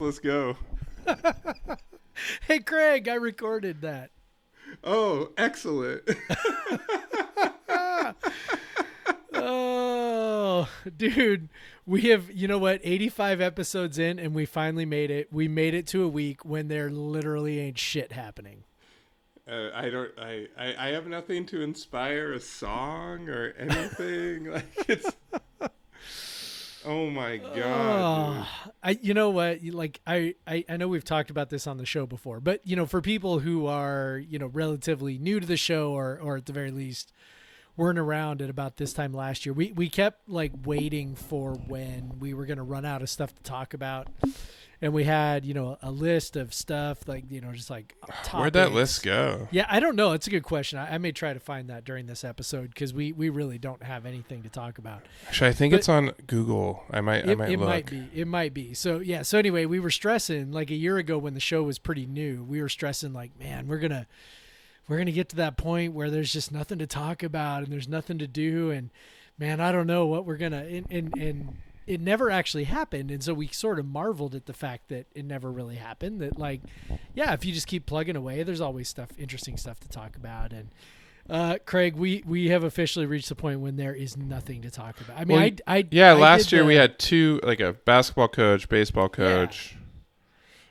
Let's go. hey, Craig, I recorded that. Oh, excellent. oh, dude, we have, you know what, 85 episodes in, and we finally made it. We made it to a week when there literally ain't shit happening. Uh, I don't. I, I I have nothing to inspire a song or anything. like it's. Oh my god! Oh, I, you know what? Like I, I, I know we've talked about this on the show before, but you know, for people who are you know relatively new to the show, or or at the very least weren't around at about this time last year, we we kept like waiting for when we were going to run out of stuff to talk about and we had you know a list of stuff like you know just like where'd that list go? Yeah i don't know. It's a good question. I, I may try to find that during this episode because we we really don't have anything to talk about. Actually i think but it's on google? I might it, i might it look. might be. It might be. So yeah. So anyway we were stressing like a year ago when the show was pretty new we were stressing like man we're gonna we're gonna get to that point where there's just nothing to talk about and there's nothing to do and man i don't know what we're gonna and and, and it never actually happened and so we sort of marveled at the fact that it never really happened that like yeah if you just keep plugging away there's always stuff interesting stuff to talk about and uh, Craig, we we have officially reached the point when there is nothing to talk about. I mean, well, I, I yeah. I last year the, we had two, like a basketball coach, baseball coach,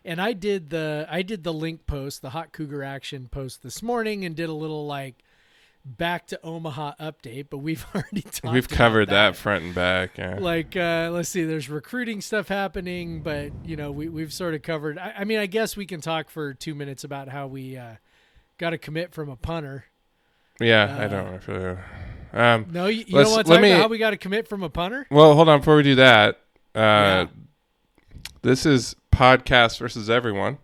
yeah. and I did the I did the link post, the hot cougar action post this morning, and did a little like back to Omaha update, but we've already talked. We've covered that. that. front and back. Yeah. Like, uh, let's see, there's recruiting stuff happening, but you know, we we've sort of covered. I, I mean, I guess we can talk for two minutes about how we uh, got a commit from a punter. Yeah, uh, I don't know. Um, no, you, you don't want to talk me, about how we got a commit from a punter? Well, hold on before we do that. Uh, yeah. This is podcast versus everyone.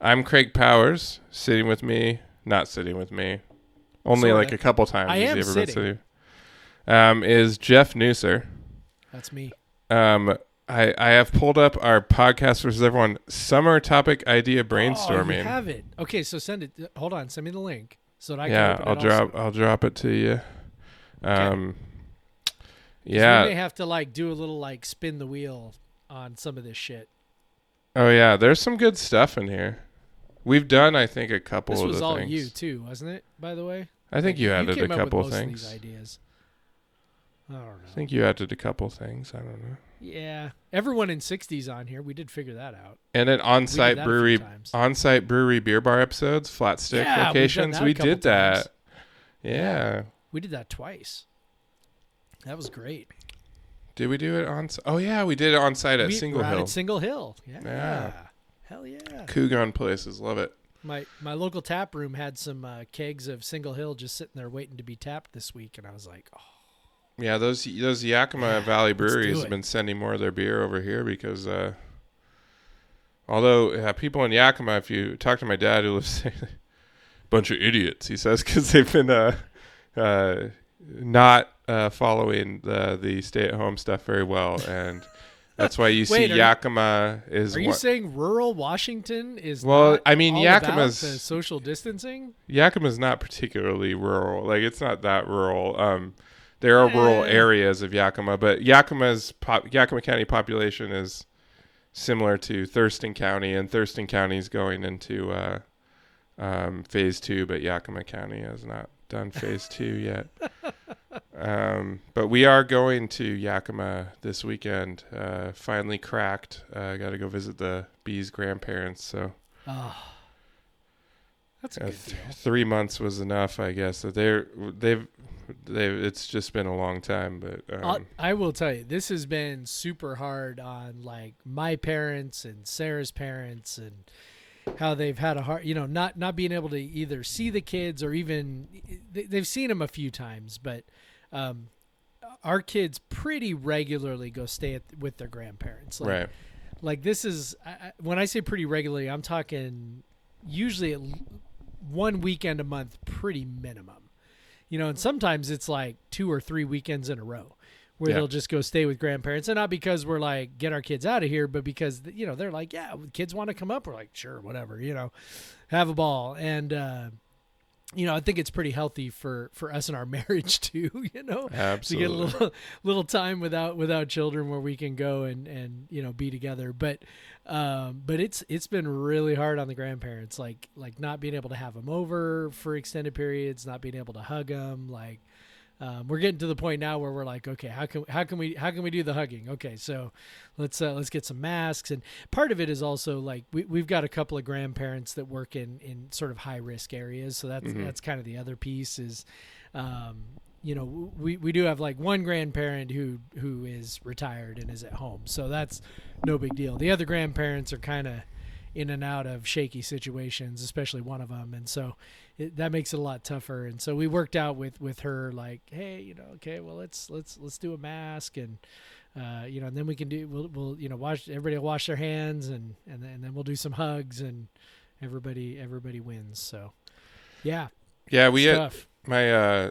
I'm Craig Powers. Sitting with me, not sitting with me, only like a couple times. I am sitting. Um, is Jeff Nusser. That's me. Um, I I have pulled up our podcast versus everyone summer topic idea brainstorming. Oh, you have it. Okay, so send it. Hold on, send me the link so that I yeah, can. I'll drop. Also. I'll drop it to you. Um, okay. yeah. We may have to like do a little like spin the wheel on some of this shit. Oh yeah, there's some good stuff in here. We've done, I think, a couple. This was all things. you too, wasn't it? By the way. I think you added a couple things. ideas. I don't know. I think you added a couple things. I don't know. Yeah, everyone in '60s on here. We did figure that out. And then on-site brewery, on-site brewery beer bar episodes, flat stick yeah, locations. We did that. Yeah. yeah. we did that twice. That was great. Did we do it on? Oh yeah, we did it on site at we, Single Hill. At Single Hill. Yeah. yeah. Hell yeah. Kugon places, love it. My my local tap room had some uh, kegs of Single Hill just sitting there waiting to be tapped this week, and I was like, oh. Yeah, those those Yakima yeah, Valley breweries have been sending more of their beer over here because, uh, although uh, people in Yakima, if you talk to my dad who lives, bunch of idiots, he says, because they've been uh, uh, not uh, following the the stay at home stuff very well, and that's why you Wait, see Yakima you, is. Are you saying rural Washington is? Well, I mean, Yakima's social distancing. Yakima's not particularly rural. Like it's not that rural. Um, there are rural areas of Yakima, but Yakima's pop, Yakima County population is similar to Thurston County, and Thurston County is going into uh, um, phase two, but Yakima County has not done phase two yet. Um, but we are going to Yakima this weekend. Uh, finally cracked. I uh, got to go visit the bees' grandparents. So, oh, that's a good th- three months was enough, I guess. So they're they've they've it's just been a long time, but um, I will tell you, this has been super hard on like my parents and Sarah's parents and how they've had a hard, you know, not not being able to either see the kids or even they've seen them a few times, but um, our kids pretty regularly go stay at, with their grandparents. Like, right. Like this is I, when I say pretty regularly, I'm talking usually one weekend a month, pretty minimum. You know, and sometimes it's like two or three weekends in a row where yeah. they'll just go stay with grandparents, and not because we're like get our kids out of here, but because you know they're like, yeah, kids want to come up. We're like, sure, whatever, you know, have a ball. And uh, you know, I think it's pretty healthy for for us in our marriage too. You know, Absolutely. to get a little little time without without children where we can go and and you know be together. But um, but it's it's been really hard on the grandparents, like like not being able to have them over for extended periods, not being able to hug them, like. Um, we're getting to the point now where we're like, okay, how can how can we how can we do the hugging? Okay, so let's uh, let's get some masks, and part of it is also like we we've got a couple of grandparents that work in in sort of high risk areas, so that's Mhm. that's kind of the other piece is, um, you know, we we do have like one grandparent who who is retired and is at home, so that's no big deal. The other grandparents are kind of in and out of shaky situations, especially one of them, and so it, that makes it a lot tougher. And so we worked out with with her like, hey, you know, okay, well let's let's let's do a mask and. Uh, you know, and then we can do we'll, we'll you know wash everybody will wash their hands and and then, and then we'll do some hugs and everybody everybody wins. So, yeah, Yeah, we had, my uh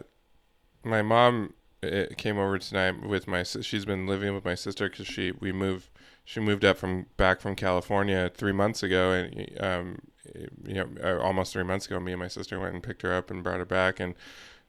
my mom uh, came over tonight with my she's been living with my sister because she we moved she moved up from back from California three months ago and um you know uh, almost three months ago me and my sister went and picked her up and brought her back and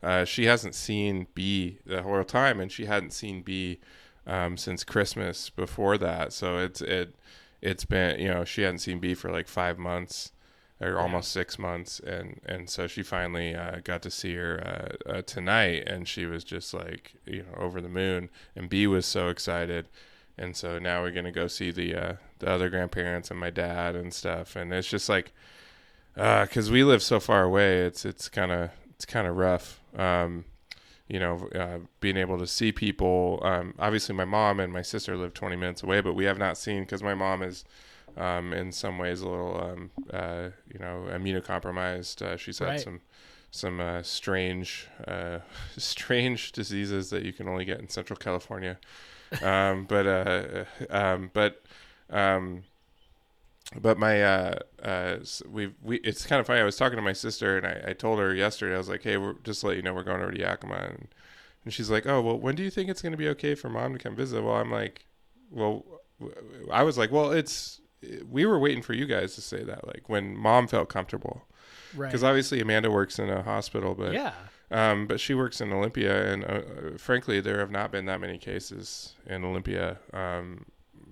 uh, she hasn't seen B the whole time and she hadn't seen B um, since Christmas before that. So it's it it's been you know she hadn't seen B for like five months or almost six months, and and so she finally uh, got to see her uh, uh, tonight, and she was just like you know over the moon, and B was so excited, and so now we're gonna go see the uh, the other grandparents and my dad and stuff, and it's just like because we live so far away, it's it's kind of it's kind of rough. Um, you know, uh, being able to see people. Um, obviously, my mom and my sister live 20 minutes away, but we have not seen because my mom is um, in some ways a little, um, uh, you know, immunocompromised. Uh, she's had Right. some some uh, strange uh, strange diseases that you can only get in Central California. Um, but uh, um, but um, but my uh, uh, we we it's kind of funny. I was talking to my sister and I, I told her yesterday. I was like, hey, we're just to let you know we're going over to Yakima, and, and she's like, oh well, when do you think it's going to be okay for mom to come visit? Well, I'm like, well, I was like, well, it's we were waiting for you guys to say that, like when mom felt comfortable, Right. because obviously Amanda works in a hospital, but yeah. um, but she works in Olympia, and uh, uh, frankly, there have not been that many cases in Olympia. Um,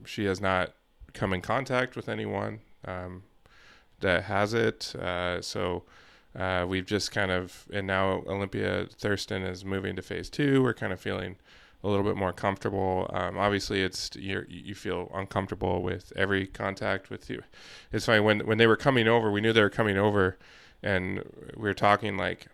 she has not come in contact with anyone um, that has it. Uh, so uh, we've just kind of, and now Olympia Thurston is moving to phase two. We're kind of feeling a little bit more comfortable. Um, obviously, it's you you feel uncomfortable with every contact with you. It's funny when when they were coming over, we knew they were coming over, and we were talking like.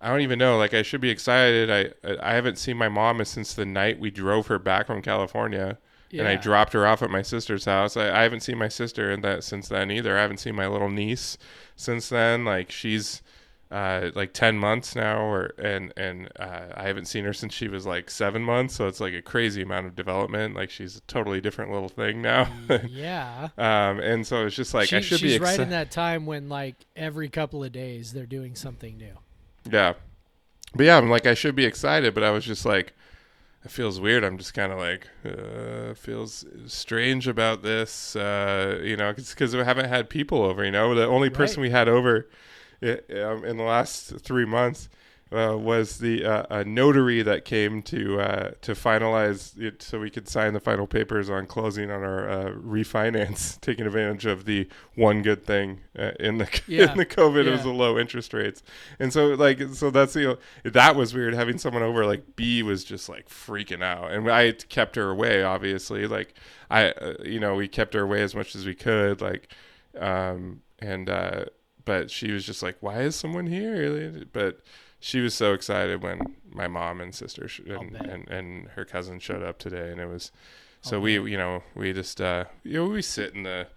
I don't even know. Like I should be excited. I I haven't seen my mom since the night we drove her back from California, and I dropped her off at my sister's house. I, I haven't seen my sister in that since then either. I haven't seen my little niece since then. Like she's uh, like ten months now, or and and uh, I haven't seen her since she was like seven months. So it's like a crazy amount of development. Like she's a totally different little thing now. yeah. um, and so it's just like I should she's be right excited. in that time when like every couple of days they're doing something new. Yeah. But yeah, I'm like, I should be excited, but I was just like, it feels weird. I'm just kind of like, uh, feels strange about this, uh, you know, because we haven't had people over, you know. The only person Right. we had over i um, in the last three months uh, was the uh, a notary that came to uh, to finalize it so we could sign the final papers on closing on our uh, refinance, taking advantage of the one good thing uh, in the Yeah. in the COVID it was the low interest rates, and so like so that's the that was weird. Having someone over like B was just like freaking out, and I kept her away obviously. Like I uh, you know we kept her away as much as we could like um and uh but she was just like why is someone here? But she was so excited when my mom and sister sh- and, and and her cousin showed up today and it was so I'll we you know we just uh you know we sit in the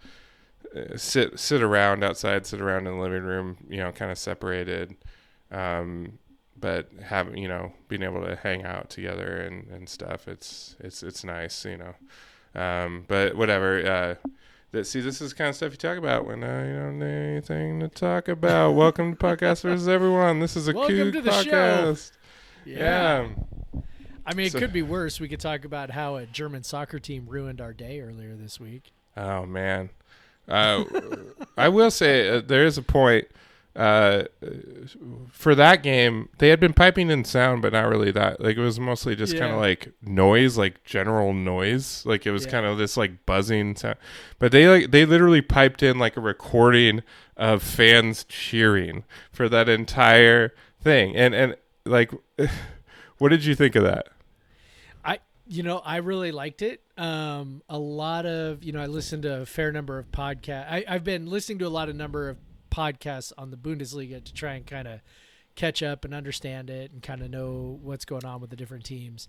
uh, sit sit around outside sit around in the living room you know kind of separated um but having you know being able to hang out together and and stuff it's it's it's nice you know. Um but whatever uh that see this is the kind of stuff you talk about when uh, you don't have anything to talk about welcome to podcast versus everyone this is a Welcome to the show. podcast yeah. I mean, it So- could be worse. We could talk about how a German soccer team ruined our day earlier this week. Oh man, uh, I will say uh, there is a point uh, for that game, they had been piping in sound, but not really that. Like it was mostly just kind of like noise, like general noise. Like it was Yeah. kind of this like buzzing sound. But they like they literally piped in like a recording of fans cheering for that entire thing. And and like, what did you think of that? I you know I really liked it. Um, a lot of you know I listened to a fair number of podcasts. I've been listening to a lot of number of podcasts on the Bundesliga to try and kind of catch up and understand it and kind of know what's going on with the different teams.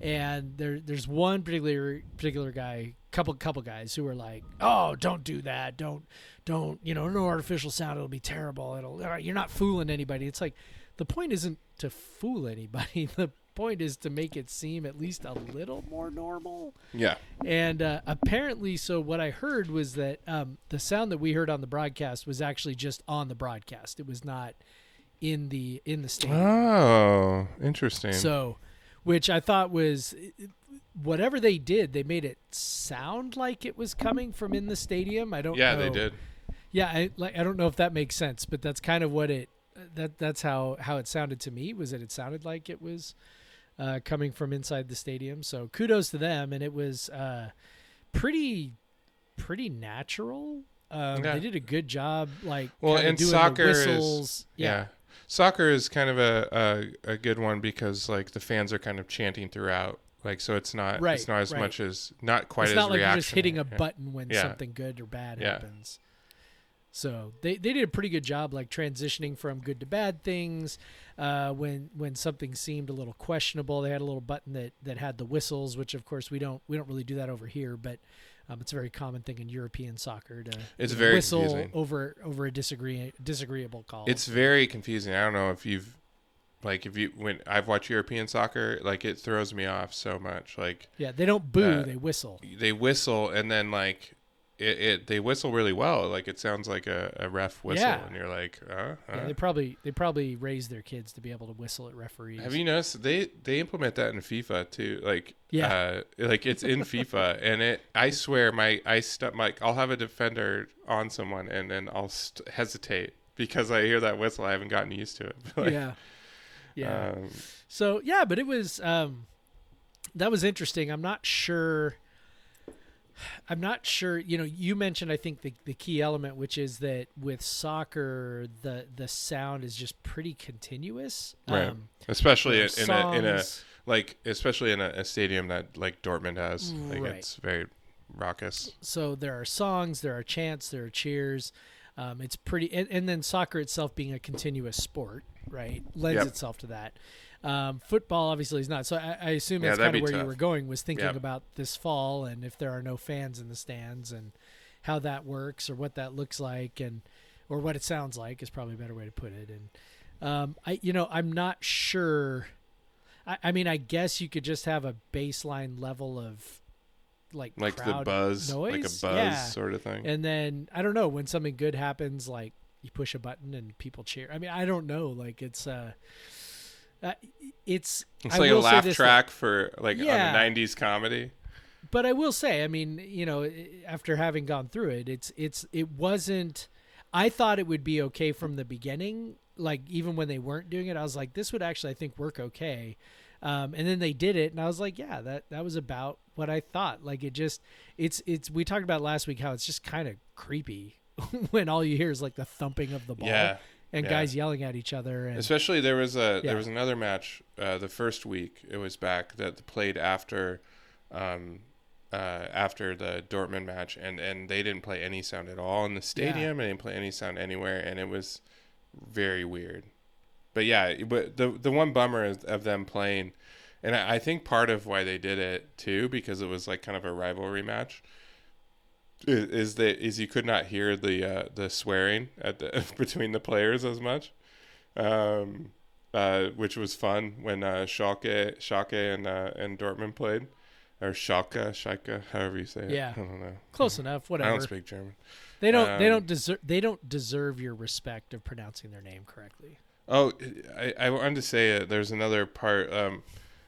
And there there's one particular particular guy, couple couple guys who are like, "Oh, don't do that. Don't don't you know no artificial sound. It'll be terrible. It'll you're not fooling anybody." It's like the point isn't to fool anybody. The point is to make it seem at least a little more normal. Yeah. And uh, apparently, so what I heard was that um, the sound that we heard on the broadcast was actually just on the broadcast. It was not in the in the stadium. Oh, interesting. So, which I thought was whatever they did, they made it sound like it was coming from in the stadium. I don't. yeah, know. they did. Yeah, I, like I don't know if that makes sense, but that's kind of what it that that's how how it sounded to me was that it sounded like it was uh, coming from inside the stadium. So kudos to them, and it was uh, pretty pretty natural. Um, Yeah. They did a good job, like Well, and doing soccer is- whistles. Yeah. Soccer is kind of a, a a good one because like the fans are kind of chanting throughout. Like so it's not Right, it's not as right. much as not quite it's as not like you're just hitting a. Yeah. button when Yeah. something good or bad Yeah. happens. So they, they did a pretty good job like transitioning from good to bad things. Uh, when when something seemed a little questionable, they had a little button that, that had the whistles, which of course we don't we don't really do that over here, but um, it's a very common thing in European soccer to It's you know, very whistle confusing. over over a disagree disagreeable call. It's very confusing. I don't know if you've like if you when I've watched European soccer, like it throws me off so much. Like yeah, they don't boo, uh, they whistle. they whistle and then like it, it they whistle really well. Like it sounds like a, a ref whistle Yeah. and you're like, uh, Yeah, uh. they probably they probably raise their kids to be able to whistle at referees. Have you noticed they they implement that in FIFA too? Like Yeah. uh, like it's in FIFA and it. I swear my I st- like I'll have a defender on someone and then I'll st- hesitate because I hear that whistle. I haven't gotten used to it. Like, yeah. Yeah. Um, So yeah, but it was um, that was interesting. I'm not sure. I'm not sure. You know, you mentioned I think the the key element, which is that with soccer, the the sound is just pretty continuous. Right. Um, especially in, are a in a like especially in a, a stadium that like Dortmund has. Like Right. it's very raucous. so there are songs, there are chants, there are cheers. Um, it's pretty, and, and then soccer itself being a continuous sport, right, lends Yep. itself to that. Um, football obviously is not. So I, I assume that's that'd kind of where you were going, was thinking Yep. about this fall and if there are no fans in the stands and how that works or what that looks like and or what it sounds like is probably a better way to put it. And um, I, you know, I'm not sure. I, I mean, I guess you could just have a baseline level of like Like the buzz, like a buzz Yeah. sort of thing. and then I don't know when something good happens, like you push a button and people cheer. I mean, I don't know. Like it's uh, uh it's it's I like a laugh this, track for like Yeah. on a '90s comedy. but I will say, I mean, you know, after having gone through it, it's it's it wasn't. I thought it would be okay from the beginning. Like even when they weren't doing it, I was like, this would actually I think work okay. Um, and then they did it, and I was like, yeah, that that was about what I thought. Like it just, it's it's. We talked about last week how it's just kind of creepy when all you hear is like the thumping of the ball Yeah, and yeah. guys yelling at each other. And Especially there was a Yeah. there was another match uh, the first week it was back that played after um, uh, after the Dortmund match and and they didn't play any sound at all in the stadium and they didn't play any sound anywhere and it was very weird. But yeah, but the the one bummer is of them playing, and I, I think part of why they did it too because it was like kind of a rivalry match. Is, that is you could not hear the uh, the swearing at the between the players as much um, uh, which was fun when uh, Schalke, Schalke and uh, and Dortmund played, or Schalke, Schalke, however you say it. Yeah. I don't know. close enough, Whatever. I don't speak German. They don't. they um, don't deserve. They don't deserve your respect of pronouncing their name correctly. Oh, I, I wanted to say uh, there's another part. Um,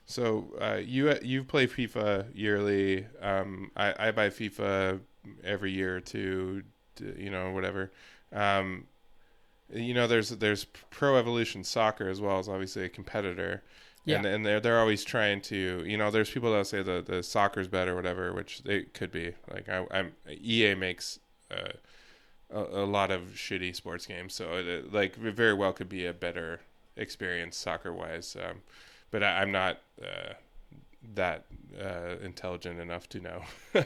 so uh, you you play FIFA yearly. Um, I, I buy FIFA every year or two, you know, whatever. Um, you know, there's there's Pro Evolution Soccer as well as obviously a competitor. Yeah. And, and they're they're always trying to you know there's people that say the the soccer's better whatever which it could be like I, I'm EA makes uh, a, a lot of shitty sports games so it, like it very well could be a better experience soccer wise um, but I, I'm not uh, that uh, intelligent enough to know.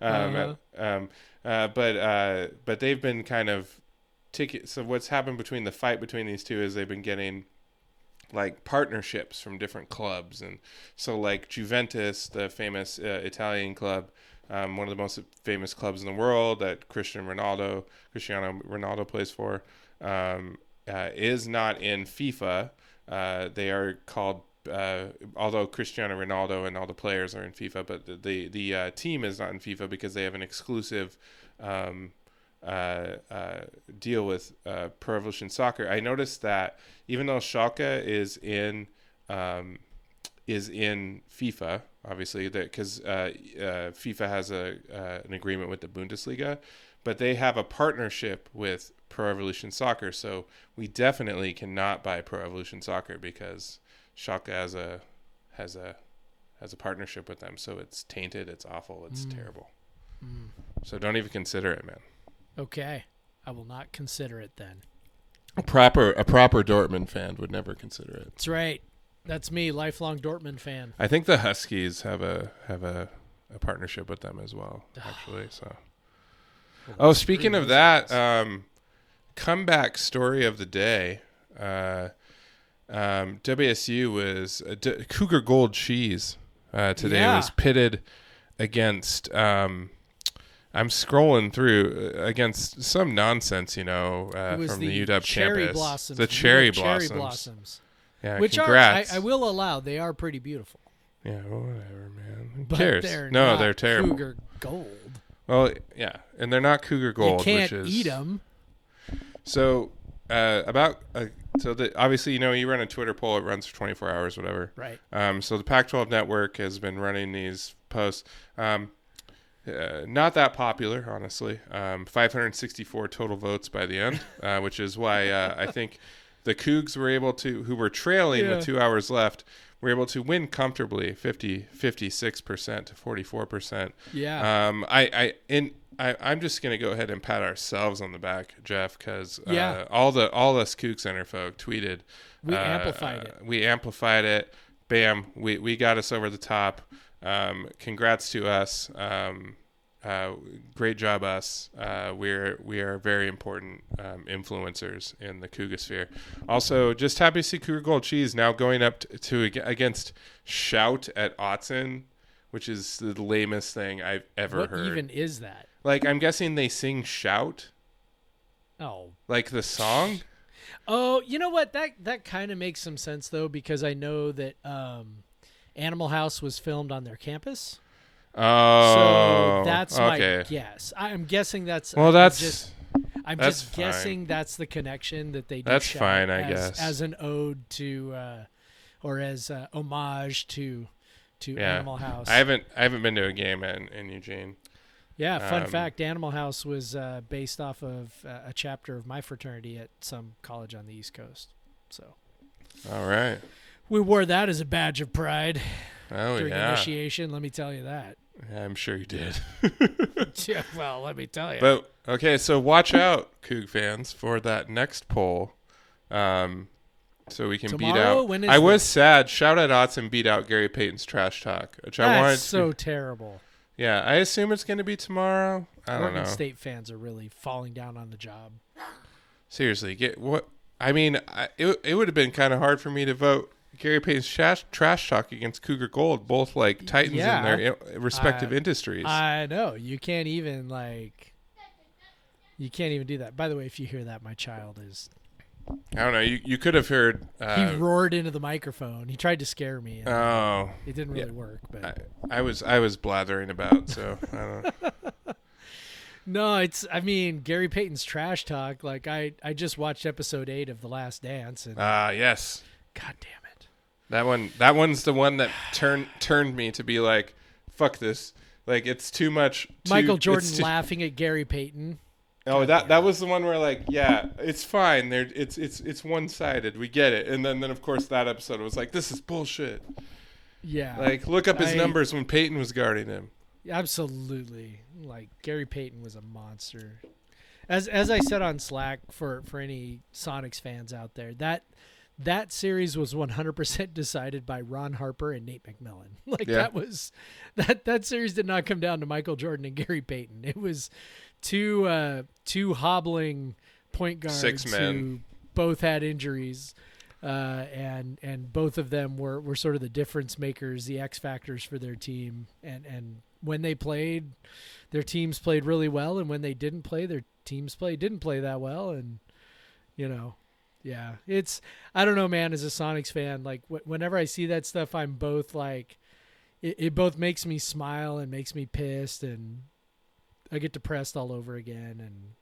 Um, Uh-huh. um, uh, but uh, but they've been kind of ticket so what's happened between the fight between these two is they've been getting like partnerships from different clubs. And so like Juventus the famous uh, Italian club um, one of the most famous clubs in the world that Christian Ronaldo Cristiano Ronaldo plays for um, uh, is not in FIFA. Uh, they are called uh, although Cristiano Ronaldo and all the players are in FIFA but the the, the uh, team is not in FIFA because they have an exclusive um, uh, uh, deal with uh, Pro Evolution Soccer, I noticed that even though Schalke is in um, is in FIFA, obviously that because uh, uh, FIFA has a an agreement with the Bundesliga, but they have a partnership with Pro Evolution Soccer, so we definitely cannot buy Pro Evolution Soccer because Schalke has a has a has a partnership with them, so it's tainted, it's awful, it's Mm. terrible. So don't even consider it, man. Okay. I will not consider it then. A proper a proper Dortmund fan would never consider it. That's right. That's me, lifelong Dortmund fan. I think the Huskies have a have a, a partnership with them as well, actually. So, oh, speaking of that, um, comeback story of the day. Uh, um, WSU was uh, D- Cougar Gold Cheese uh, today Yeah. was pitted against. Um, I'm scrolling through uh, against some nonsense, you know, uh, from the, the, UW cherry campus. blossoms. the cherry cherry blossoms. blossoms. Yeah, Which congrats. are, I, I will allow, they are pretty beautiful. Yeah, well, whatever, man. Who But cares? they're no, they're terrible. Cougar gold. Well, yeah, and they're not Cougar Gold, you can't which is eat them. so. Uh, about uh, so the obviously you know you run a Twitter poll, it runs for 24 hours, whatever. Right. Um, so the Pac-12 network has been running these posts. Um, uh, not that popular, honestly. Um, 564 total votes by the end, uh, which is why uh, I think the Cougs were able to, who were trailing Yeah. with two hours left, were able to win comfortably, 50, 56% to 44%. Yeah. Um, I, I, in, I, I'm just gonna go ahead and pat ourselves on the back, Jeff, because uh, Yeah. all the all us CougCenter folk tweeted. We uh, amplified it. We amplified it. Bam! We we got us over the top. Um, congrats to us. Um, uh, great job, us. Uh, we're we are very important um, influencers in the Cougar sphere. Also, just happy to see Cougar Gold Cheese now going up to, to against Shout at Autzen, which is the lamest thing I've ever what heard. even is that? Like I'm guessing they sing shout Oh. like the song. Oh, you know what? That that kind of makes some sense though, because I know that um, Animal House was filmed on their campus. Oh, so that's okay. my guess. I'm guessing that's Well, that's just I'm that's just fine. guessing that's the connection that they do. That's fine, I as, guess. as an ode to uh, or as uh, homage to to Yeah. Animal House. I haven't I haven't been to a game in, in Eugene. yeah, fun um, fact: Animal House was uh, based off of uh, a chapter of my fraternity at some college on the East Coast. So All right. we wore that as a badge of pride Oh during yeah. initiation. Let me tell you that. Yeah, I'm sure you did. yeah, well, let me tell you. But okay, so watch out, Coug fans, for that next poll. Um, so we can beat out. When is I was sad. Shout out Autzen beat out Gary Payton's trash talk, which I That's wanted. so to, terrible. yeah, I assume it's going to be tomorrow. I don't know. State fans are really falling down on the job. Seriously, get what? I mean, I, it it would have been kind of hard for me to vote Gary Payton's trash, trash talk against Cougar Gold, both like titans Yeah. in their i- respective Uh, industries. I know you can't even like. You can't even do that. By the way, if you hear that, my child is. I don't know. You you could have heard. Uh, he roared into the microphone. He tried to scare me. Oh, it didn't really yeah. work. But I, I was I was blathering about, so I don't know. no, it's. I mean, Gary Payton's trash talk. Like I, I just watched episode eight of The Last Dance, and Ah, yes, God damn. That one. That one's the one that turned turned me to be like, "Fuck this!" Like it's too much. Too, Michael Jordan too- laughing at Gary Payton. Oh, that that was the one where like, yeah, it's fine. There, it's it's it's one sided. We get it. And then then of course that episode was like, this is bullshit. Yeah. Like, look up his I- numbers when Payton was guarding him. Absolutely. Like Gary Payton was a monster. As as I said on Slack for for any Sonics fans out there, that that series was 100% decided by Ron Harper and Nate McMillan. Like Yeah. that was that that series did not come down to Michael Jordan and Gary Payton. It was two uh two hobbling point guards Six men. who both had injuries. Uh, and and both of them were, were sort of the difference makers, the X factors for their team. And and when they played, their teams played really well, and when they didn't play, their teams play didn't play that well. And you know, yeah, it's I don't know, man. As a Sonics fan, like wh- whenever I see that stuff, I'm both like, it, it both makes me smile and makes me pissed, and I get depressed all over again. And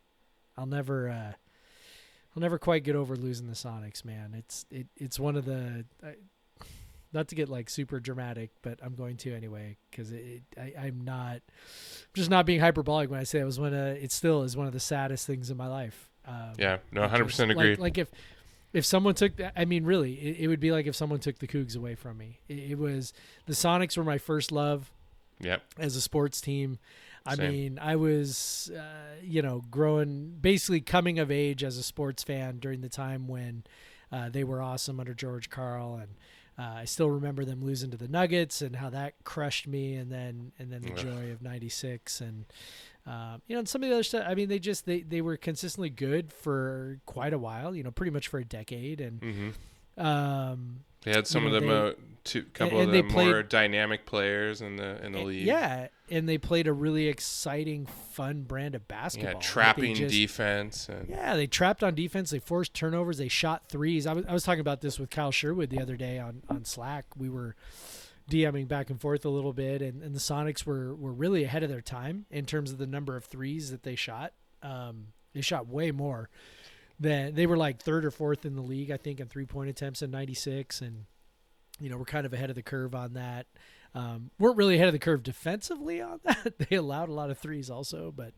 I'll never, uh, I'll never quite get over losing the Sonics, man. It's it it's one of the. I, not to get like super dramatic, but I'm going to anyway because it, it, I, I'm not I'm just not being hyperbolic when I say it was one of it still is one of the saddest things in my life. Um, Yeah, no, hundred percent agree. Like, if if someone took that, I mean, really, it, it would be like if someone took the Cougs away from me. It, it was the Sonics were my first love yep. as a sports team. I Same. mean, I was, uh, you know, growing, basically coming of age as a sports fan during the time when uh, they were awesome under George Karl, and uh, I still remember them losing to the Nuggets and how that crushed me, and then and then the joy of '96, and um, you know, and some of the other stuff. I mean, they just they they were consistently good for quite a while, you know, pretty much for a decade, and hmm um, They had some You of know, the they- mo- two couple and of the more dynamic players in the in the Eh, league. Yeah, and they played a really exciting, fun brand of basketball. yeah, Like, trapping just- defense and Yeah, they trapped on defense. They forced turnovers. They shot threes. I was, I was talking about this with Kyle Sherwood the other day on, on Slack. We were DMing back and forth a little bit, and, and the Sonics were, were really ahead of their time in terms of the number of threes that they shot. Um, they shot way more than they were like third or fourth in the league, I think, in three point attempts in '96, and you know we're kind of ahead of the curve on that. Um, weren't really ahead of the curve defensively on that. they allowed a lot of threes also, but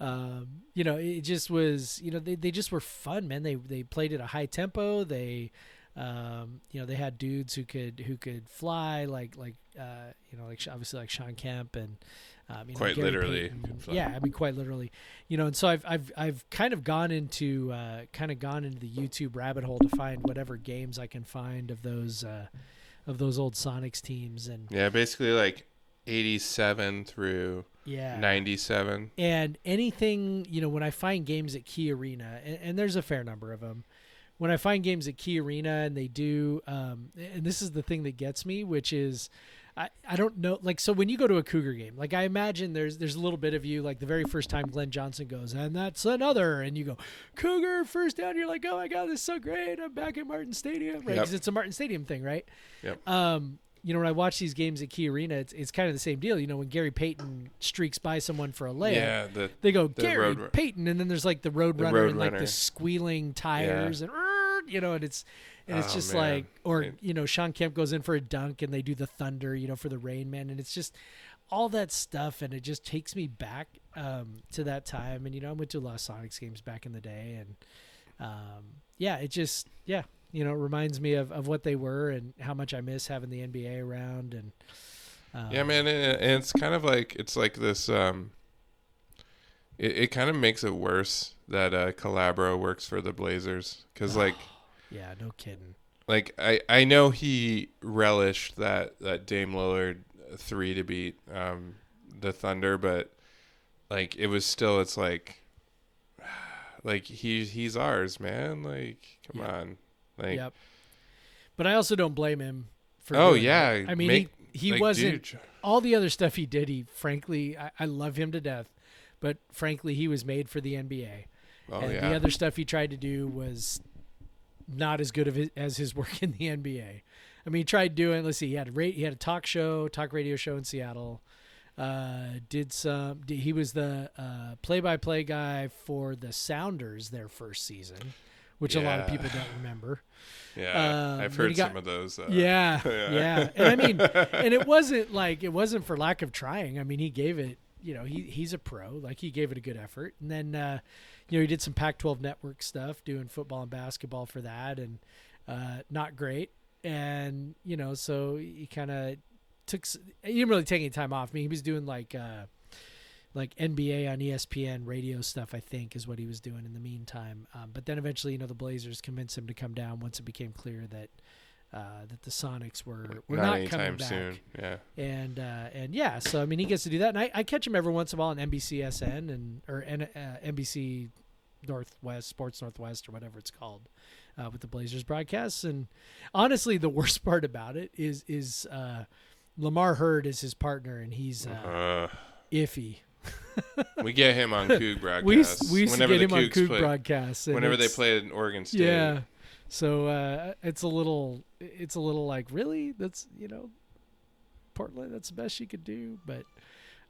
um, you know it just was you know they, they just were fun, man. They they played at a high tempo. They um, you know they had dudes who could who could fly like like uh, you know like obviously like Shawn Kemp and um, you know, Quite Gary literally Payton. Yeah, I mean quite literally. You know, and so I've I've I've kind of gone into uh, kind of gone into the YouTube rabbit hole to find whatever games I can find of those uh, of those old Sonics teams and yeah, basically like eighty seven through yeah ninety seven. and anything you know when i find games at key arena and, and there's a fair number of them when i find games at key arena and they do um, and this is the thing that gets me which is I, I don't know like so when you go to a cougar game like i imagine there's there's a little bit of you like the very first time glenn johnson goes and that's another and you go cougar first down you're like oh my god this is so great i'm back at martin stadium right Yep. because it's a martin stadium thing right Yep. um, you know, when I watch these games at Key Arena, it's, it's kind of the same deal. You know, when Gary Payton streaks by someone for a layup, Yeah, the they go the Gary road- Payton, and then there's like the road The runner road and like the squealing tires and "Er," you know, and it's and it's Oh, just man. like, or It- you know, Shawn Kemp goes in for a dunk and they do the thunder, you know, for the Rain Man, and it's just all that stuff, and it just takes me back um, to that time. And you know, I went to a lot of Sonics games back in the day, and um, yeah, it just yeah, you know, it reminds me of, of what they were and how much I miss having the NBA around and. Um, Yeah, man, and and it's kind of like it's like this. Um, it, it kind of makes it worse that uh, Calabro works for the Blazers because, like, Yeah, no kidding. like I I know he relished that that Dame Lillard three to beat um, the Thunder, but like it was still it's like like he he's ours, man. Like, come on, like. yep. But I also don't blame him for. Oh yeah, it. I mean make- he he like, wasn't dude, all the other stuff he did. He frankly, I, I love him to death, but frankly, he was made for the NBA. Oh and yeah, the other stuff he tried to do was not as good of his, as his work in the NBA. I mean, he tried doing. Let's see, he had a ra- he had a talk show, talk radio show in Seattle. Uh, did some. Did, he was the uh, play-by-play guy for the Sounders their first season, which a lot of people don't remember. yeah. um, I've then he heard got- some of those. Uh, yeah, yeah. yeah, and I mean, and it wasn't like it wasn't for lack of trying. I mean, he gave it you know he he's a pro. Like he gave it a good effort, and then uh, you know he did some Pac-12 network stuff, doing football and basketball for that, and uh, not great. And you know, so he kind of took. He didn't really take any time off. I mean, he was doing like. Uh, like NBA on ESPN radio stuff, I think, is what he was doing in the meantime. Um, but then eventually, you know, the Blazers convinced him to come down once it became clear that uh, that the Sonics were were not, not, coming back. soon. Yeah. And uh, and yeah, so I mean, he gets to do that, and I, I catch him every once in a while on NBCSN and or N, uh, NBC Northwest Sports Northwest or whatever it's called uh, with the Blazers broadcasts. And honestly, the worst part about it is is uh, Lamar Hurd is his partner, and he's uh, Uh, iffy. we get him on Coug broadcasts. We we used to get him on Cougs Coug play- broadcasts. Whenever they played in Oregon State. Yeah. So uh, it's a little, it's a little like really. That's you know, Portland. That's the best she could do. But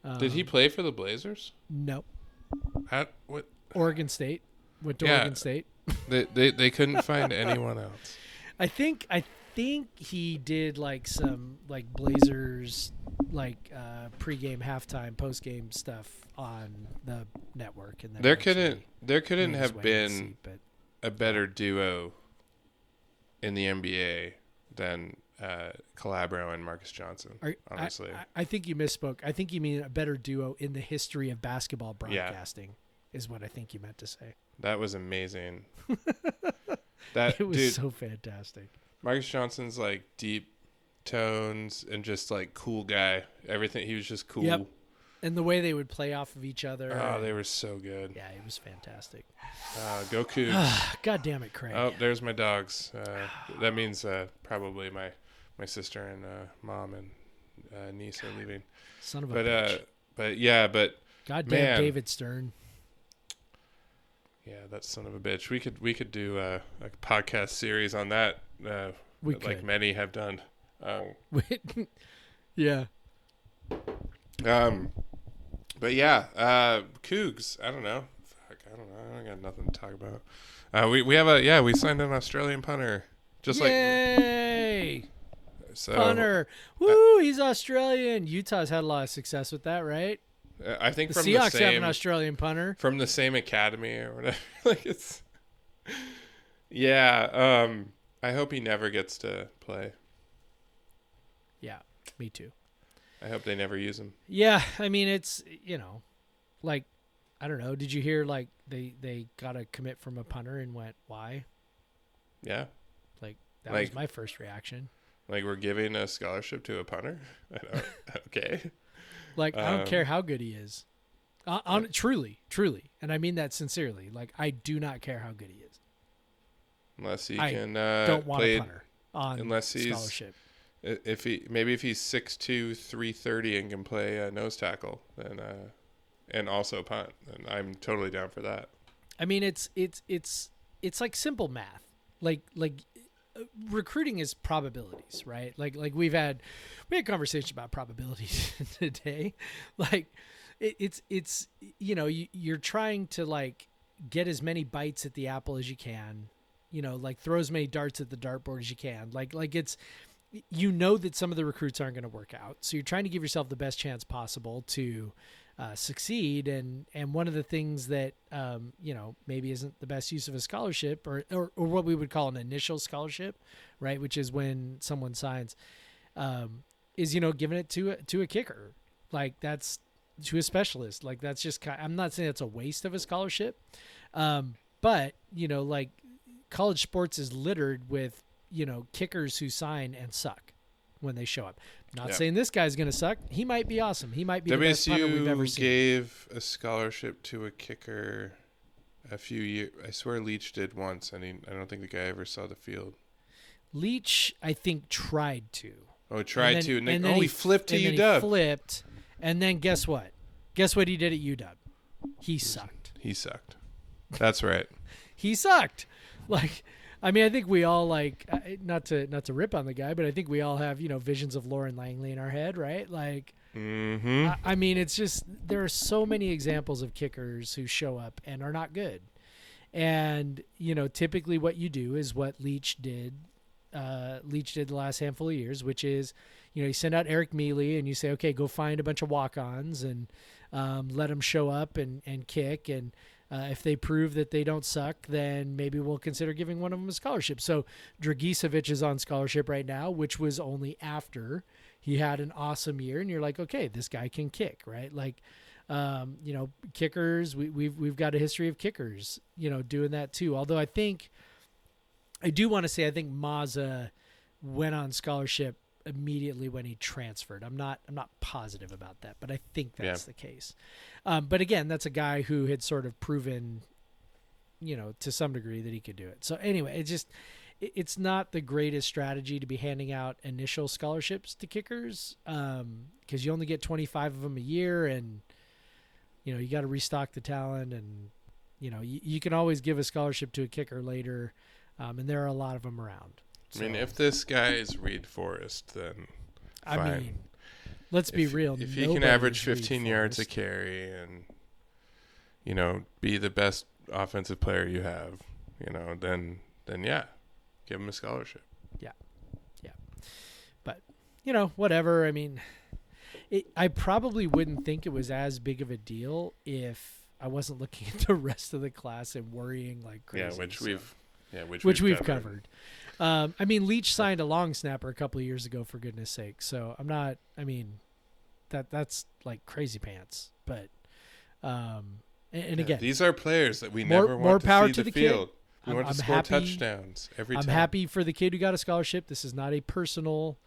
um, Did he play for the Blazers? No, How, what? Oregon State went to Yeah. Oregon State. They, they they couldn't find anyone else. I think I think he did like some like Blazers like uh pregame, halftime, postgame stuff on the network, and then There couldn't there couldn't have way to the been seat, but a better duo in the NBA than uh, Calabro and Marques Johnson. Are- honestly, I, I think you misspoke. I think you mean a better duo in the history of basketball Yeah. broadcasting, is what I think you meant to say. that was amazing. that It was dude, so fantastic. Marques Johnson's like deep tones and just like cool guy. Everything he was just cool. Yep. And the way they would play off of each other. Oh, they were so good. yeah, it was fantastic. Uh, go Cougs. God damn it, Craig. Oh, there's my dogs. Uh, that means uh, probably my my sister and uh, mom and uh, niece are leaving. Son of a But bitch. uh, but yeah, but God damn man. David Stern. yeah, that son of a bitch. We could we could do a, a podcast series on that. Uh, We like could. many have done. Um, yeah. um, but yeah, uh, Cougs. I don't know. Fuck, I don't know. I got nothing to talk about. Uh, we we have a yeah. We signed an Australian punter. Just like Yay! so. Punter. Woo, he's Australian. Utah's had a lot of success with that, right? uh, I think The from Seahawks the have an Australian punter. from the same academy or whatever. like it's yeah. Um, I hope he never gets to play. Yeah, me too. I hope they never use them. Yeah, I mean it's you know, like I don't know. Did you hear like they they got a commit from a punter and went why? Yeah, Like that Like- was my first reaction. like we're giving a scholarship to a punter. I don't, okay. Like I don't Um, care how good he is. Uh, on, truly, truly, and I mean that sincerely. Like I do not care how good he is. Unless he I can uh, don't want play a punter on unless he's- scholarship. If he maybe if he's 6'2", 330 and can play a nose tackle, then uh, and also punt, then I'm totally down for that. I mean, it's it's it's it's like simple math. Like like uh, recruiting is probabilities, right? Like like we've had we had conversation about probabilities today. Like it, it's it's you know you, you're trying to like get as many bites at the apple as you can. You know, like throw as many darts at the dartboard as you can. Like like it's you know that some of the recruits aren't going to work out, so you're trying to give yourself the best chance possible to uh, succeed. And and one of the things that um, you know maybe isn't the best use of a scholarship, or, or or what we would call an initial scholarship, right? Which is when someone signs, um, is you know giving it to a, to a kicker, like that's to a specialist. Like that's just kind. I'm not saying it's a waste of a scholarship, um, but you know like college sports is littered with you know kickers who sign and suck when they show up. Not Yeah. saying this guy's going to suck. He might be awesome. He might be the best punter we've ever WSU seen. gave a scholarship to a kicker a few years. I swear Leach did once, and he, I don't think the guy ever saw the field. Leach, I think, tried to. Oh, tried then- to, and, and then, then oh, he, he- flipped to and then he UW. flipped, and then guess what? Guess what he did at UW? He sucked. he sucked. That's right. He sucked. Like, I mean, I think we all like uh, not to not to rip on the guy, but I think we all have you know visions of Lauren Langley in our head, right? Like, Mm-hmm. I, I mean, it's just there are so many examples of kickers who show up and are not good. And you know, typically what you do is what Leach did uh, Leach did the last handful of years, which is, you know, you send out Eric Mele and you say, okay, go find a bunch of walk-ons and um, let them show up and, and kick. And uh, if they prove that they don't suck, then maybe we'll consider giving one of them a scholarship. So Draguicevich is on scholarship right now, which was only after he had an awesome year. And you're like, okay, this guy can kick, right? Like, um, you know, kickers. We, we've we've got a history of kickers, you know, doing that too. Although I think, I do want to say, I think Mazza went on scholarship immediately when he transferred. I'm not I'm not positive about that, but I think that's yeah. the case. Um, but again, that's a guy who had sort of proven, you know, to some degree that he could do it. So anyway, it just it's not the greatest strategy to be handing out initial scholarships to kickers because um, you only get 25 of them a year and you know you got to restock the talent and you know you, you, can always give a scholarship to a kicker later um, and there are a lot of them around so, i mean if this guy is reed forrest then fine. i mean let's be real if he can average 15 yards a carry and you know be the best offensive player you have you know then then yeah give him a scholarship yeah yeah but you know whatever i mean it, I probably wouldn't think it was as big of a deal if I wasn't looking at the rest of the class and worrying like crazy. Yeah, which so, we've yeah, which, which we've, we've covered. covered. Um, I mean, Leach signed a long snapper a couple of years ago, for goodness sake. So I'm not. I mean, that that's like crazy pants. But, um, and, and yeah, again, these are players that we more, never want more to power see to the, the field. Kid. We I'm, want to I'm score happy, touchdowns every time. I'm happy for the kid who got a scholarship. This is not a personal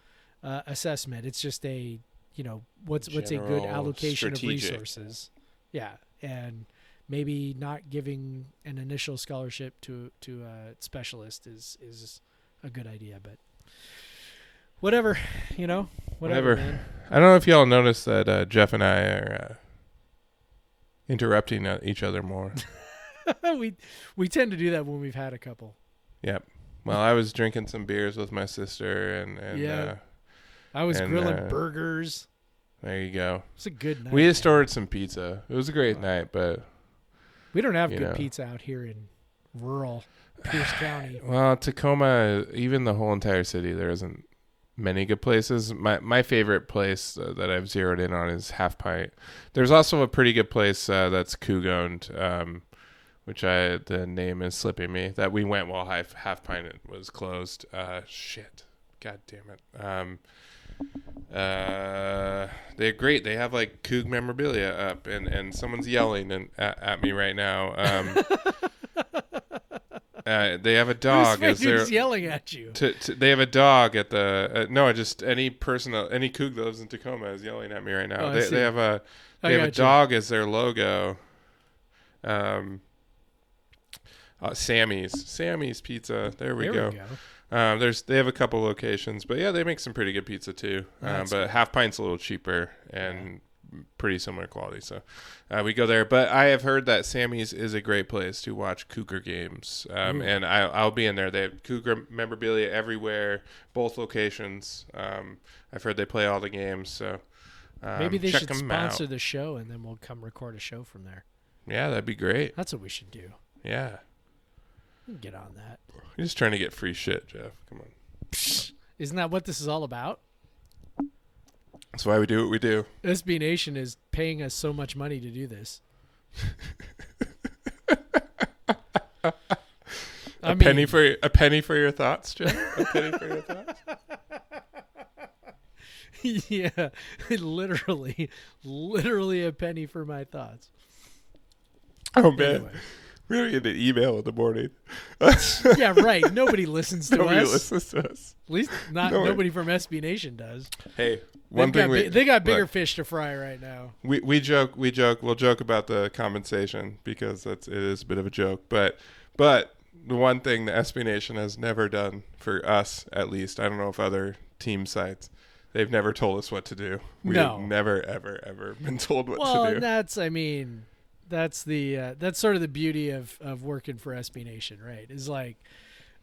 uh, assessment. It's just a you know what's General what's a good allocation strategic. of resources yeah and maybe not giving an initial scholarship to to a specialist is is a good idea but whatever you know whatever, whatever. i don't know if y'all noticed that uh, jeff and i are uh, interrupting uh, each other more we we tend to do that when we've had a couple yep well i was drinking some beers with my sister and and yeah uh, I was and, grilling uh, burgers. There you go. It's a good night. We just ordered some pizza. It was a great night, but we don't have good know. pizza out here in rural Pierce County. Well, Tacoma, even the whole entire city, there isn't many good places. My my favorite place uh, that I've zeroed in on is Half Pint. There's also a pretty good place uh, that's Coug um, which I the name is slipping me. That we went while Half Half Pint was closed. Uh, shit, god damn it. Um, uh, they're great. They have like Coug memorabilia up, and, and someone's yelling and, at, at me right now. Um, uh, they have a dog. Is there yelling at you? To, to, they have a dog at the. Uh, no, just any person, any Coug that lives in Tacoma is yelling at me right now. Oh, they, they have a they I have a dog you. as their logo. Um, uh, Sammy's Sammy's Pizza. There we, there go. we go. Um, there's they have a couple locations, but yeah, they make some pretty good pizza too. Um, but half pint's a little cheaper and. Pretty similar quality. So uh, we go there. But I have heard that Sammy's is a great place to watch Cougar games, um, and I, will be in there. They have Cougar memorabilia everywhere, both locations. Um, I've heard they play all the games, so um, maybe they should sponsor out. the show, and then we'll come record a show from there. Yeah, that'd be great. That's what we should do. Yeah. Get on that. You're just trying to get free shit, Jeff. Come on. Isn't that what this is all about? That's why we do what we do. SB Nation is paying us so much money to do this. a mean, penny for a penny for your thoughts, Jeff. A penny for your thoughts. yeah, literally, literally a penny for my thoughts. Oh man. Anyway. We're gonna get an email in the morning. yeah, right. Nobody listens to nobody us. listens to us. At least not no nobody from SB Nation does. Hey, one They've thing we, they got bigger look, fish to fry right now. We we joke we joke we'll joke about the compensation because that's it is a bit of a joke, but but the one thing the SB Nation has never done for us, at least, I don't know if other team sites, they've never told us what to do. We no. have never ever ever been told what well, to do. Well, that's I mean that's the uh, that's sort of the beauty of of working for SB Nation, right? Is like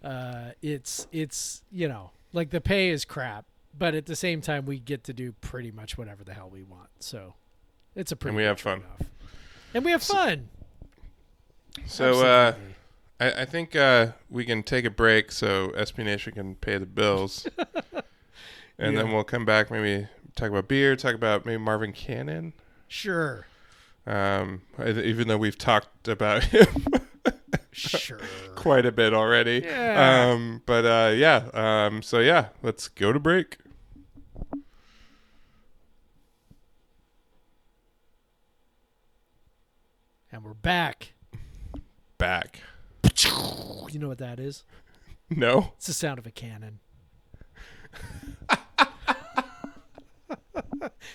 uh, it's it's you know like the pay is crap, but at the same time we get to do pretty much whatever the hell we want. So it's a pretty and we have fun, and we have fun. So uh, I, I think uh, we can take a break so SB Nation can pay the bills, and then we'll come back. Maybe talk about beer. Talk about maybe Marvin Cannon. Sure. Um, even though we've talked about him Sure. quite a bit already. Yeah. Um, but uh, yeah. Um, so yeah, let's go to break. and we're back. Back. You know what that is? No. It's the sound of a cannon.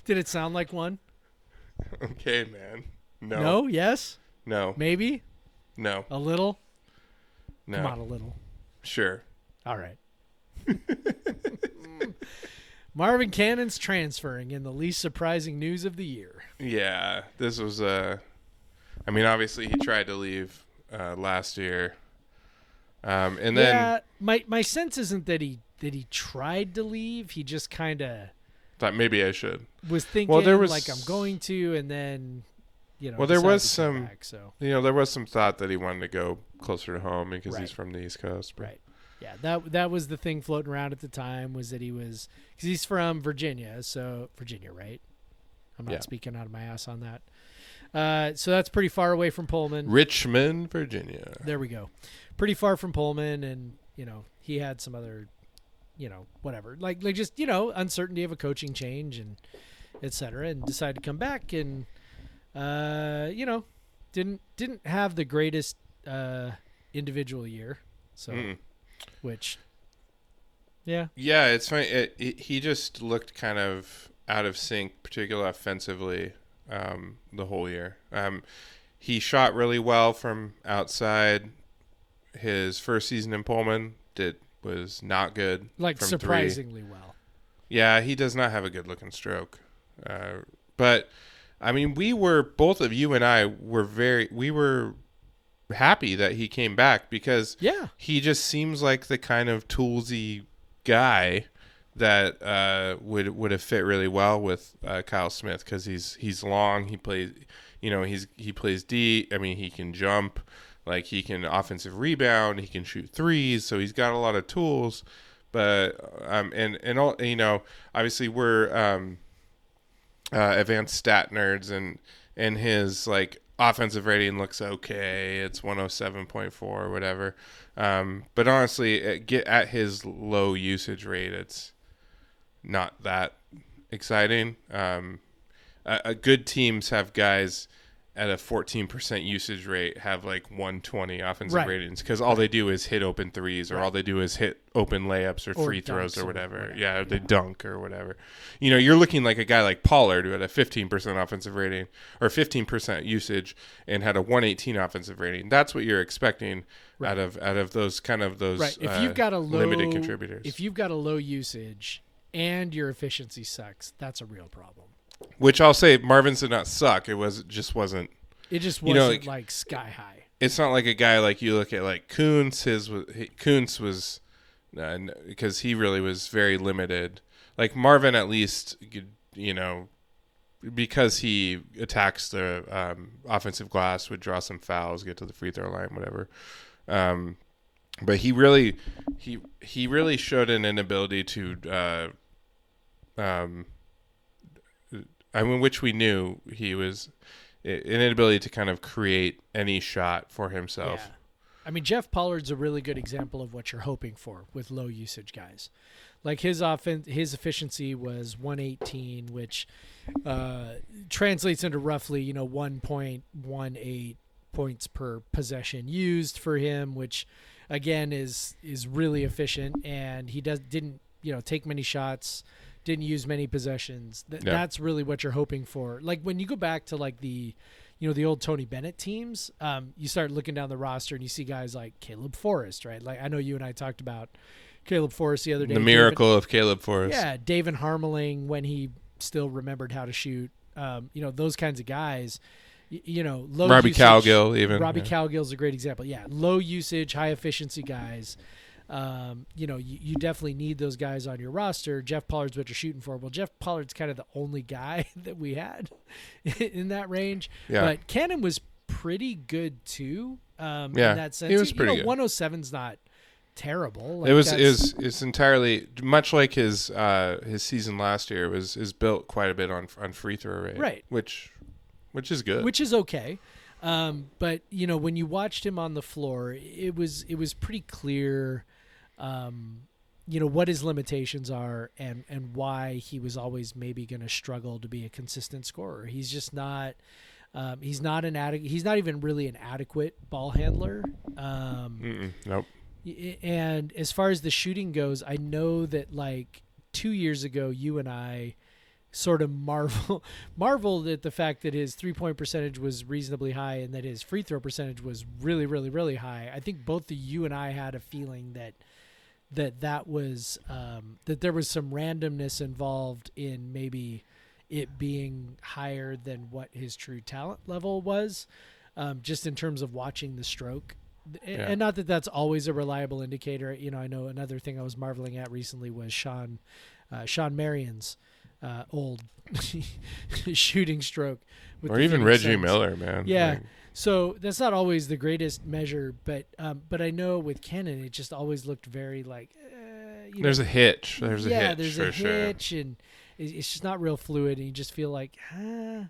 Did it sound like one? Okay, man. No. No? Yes? No. Maybe? No. A little? No. Come on, a little. Sure. All right. Marvin Cannon's transferring in the least surprising news of the year. Yeah, this was Uh, I mean, obviously he tried to leave uh, last year, um, and then yeah, my my sense isn't that he that he tried to leave. He just kind of thought maybe I should. was thinking Well, there was- like I'm going to, and then you know. Well, there was some- Back, so You know, there was some thought that he wanted to go closer to home because Right. he's from the East Coast. But right, yeah. That that was the thing floating around at the time was that he was because he's from Virginia, so Virginia, right? I'm not Yeah. speaking out of my ass on that. Uh, so that's pretty far away from Pullman. Richmond, Virginia. There we go. Pretty far from Pullman, and you know he had some other, you know, whatever, like like just you know uncertainty of a coaching change and et cetera, and decided to come back and, uh, you know, didn't didn't have the greatest uh individual year, so Mm. which, yeah, Yeah, it's funny. It, it, he just looked kind of out of sync, particularly offensively, um, the whole year. Um, he shot really well from outside. His first season in Pullman did was not good. like from three. surprisingly well. Yeah, he does not have a good looking stroke. Uh, but I mean, we were both of you and I were very we were happy that he came back because Yeah, he just seems like the kind of toolsy guy that uh, would would have fit really well with uh, Kyle Smith because he's he's long. He plays, you know, he's he plays D. I mean, he can jump, like he can offensive rebound. He can shoot threes. So he's got a lot of tools. But um, and and all you know, obviously we're um, uh, advanced stat nerds, and and his like offensive rating looks okay. It's 107.4 or whatever. Um, but honestly, it, get at his low usage rate, it's not that exciting. Um, uh, uh, good teams have guys at a 14% usage rate have like 120 offensive Right. ratings because all they do is hit open threes or all they do is hit open layups or, Or free throws or or whatever. whatever. Yeah, they dunk or whatever. You know, you're looking like a guy like Pollard who had a 15% offensive rating or 15% usage and had a 118 offensive rating. That's what you're expecting out of out of those kind of those right. If uh, you've got a low limited contributors. if you've got a low usage and your efficiency sucks, that's a real problem. Which I'll say, Marvin's did not suck. It was it just wasn't. It just You know, wasn't like- like sky high. It's not like a guy like you look at like Kunc. His was Kunc was uh, because he really was very limited. Like Marvin, at least you- you know because he attacks the um, offensive glass, would draw some fouls, get to the free throw line, whatever. Um, but he really he he really showed an inability to uh, um, I mean, which we knew he was an inability to kind of create any shot for himself. Yeah. I mean, Jeff Pollard's a really good example of what you're hoping for with low usage guys. Like his offense, his efficiency was 118, which uh, translates into roughly you know 1.18 points per possession used for him, which again is is really efficient. And he does didn't you know take many shots, didn't use many possessions. Th- Yeah. That's really what you're hoping for. Like when you go back to like the you know the old Tony Bennett teams, um, you start looking down the roster and you see guys like Caleb Forrest, right? Like I know you and I talked about Caleb Forrest the other day. The Daven- miracle of Caleb Forrest. yeah, Daven Harmeling when he still remembered how to shoot. Um, you know those kinds of guys. Y- you know, low Robbie usage- Cowgill, even. Robbie yeah. Cowgill's a great example. Yeah, low usage, high efficiency guys. Um, you know, you, you definitely need those guys on your roster. Jeff Pollard's what you're shooting for. Well, Jeff Pollard's kind of the only guy that we had in that range. Yeah. But Cannon was pretty good too. Um, Yeah, in that sense, he was You pretty know, good. 107's not terrible. Like, it was is is entirely much like his uh his season last year was is built quite a bit on on free throw rate, Right. Which which is good. which is okay. Um, but you know, when you watched him on the floor, it was it was pretty clear, um, you know, what his limitations are and and why he was always maybe going to struggle to be a consistent scorer. He's just not. Um, he's not an adequate. He's not even really an adequate ball handler. Um, nope. And as far as the shooting goes, I know that like two years ago, you and I sort of marvel marveled at the fact that his three point percentage was reasonably high and that his free throw percentage was really, really, really high. I think both the you and I had a feeling that that that was um, that there was some randomness involved in maybe it being higher than what his true talent level was, um, just in terms of watching the stroke. A- Yeah. And not that that's always a reliable indicator. You know, I know another thing I was marveling at recently was Shawn, uh, Shawn Marion's uh, old shooting stroke, with Or even Reggie Suns. Miller, man. Yeah. Like, So that's not always the greatest measure, but um, but I know with Cannon, it just always looked very like. Uh, you there's know, a hitch. There's a yeah, hitch there's for a sure. hitch, and it's just not real fluid, and you just feel like, ah.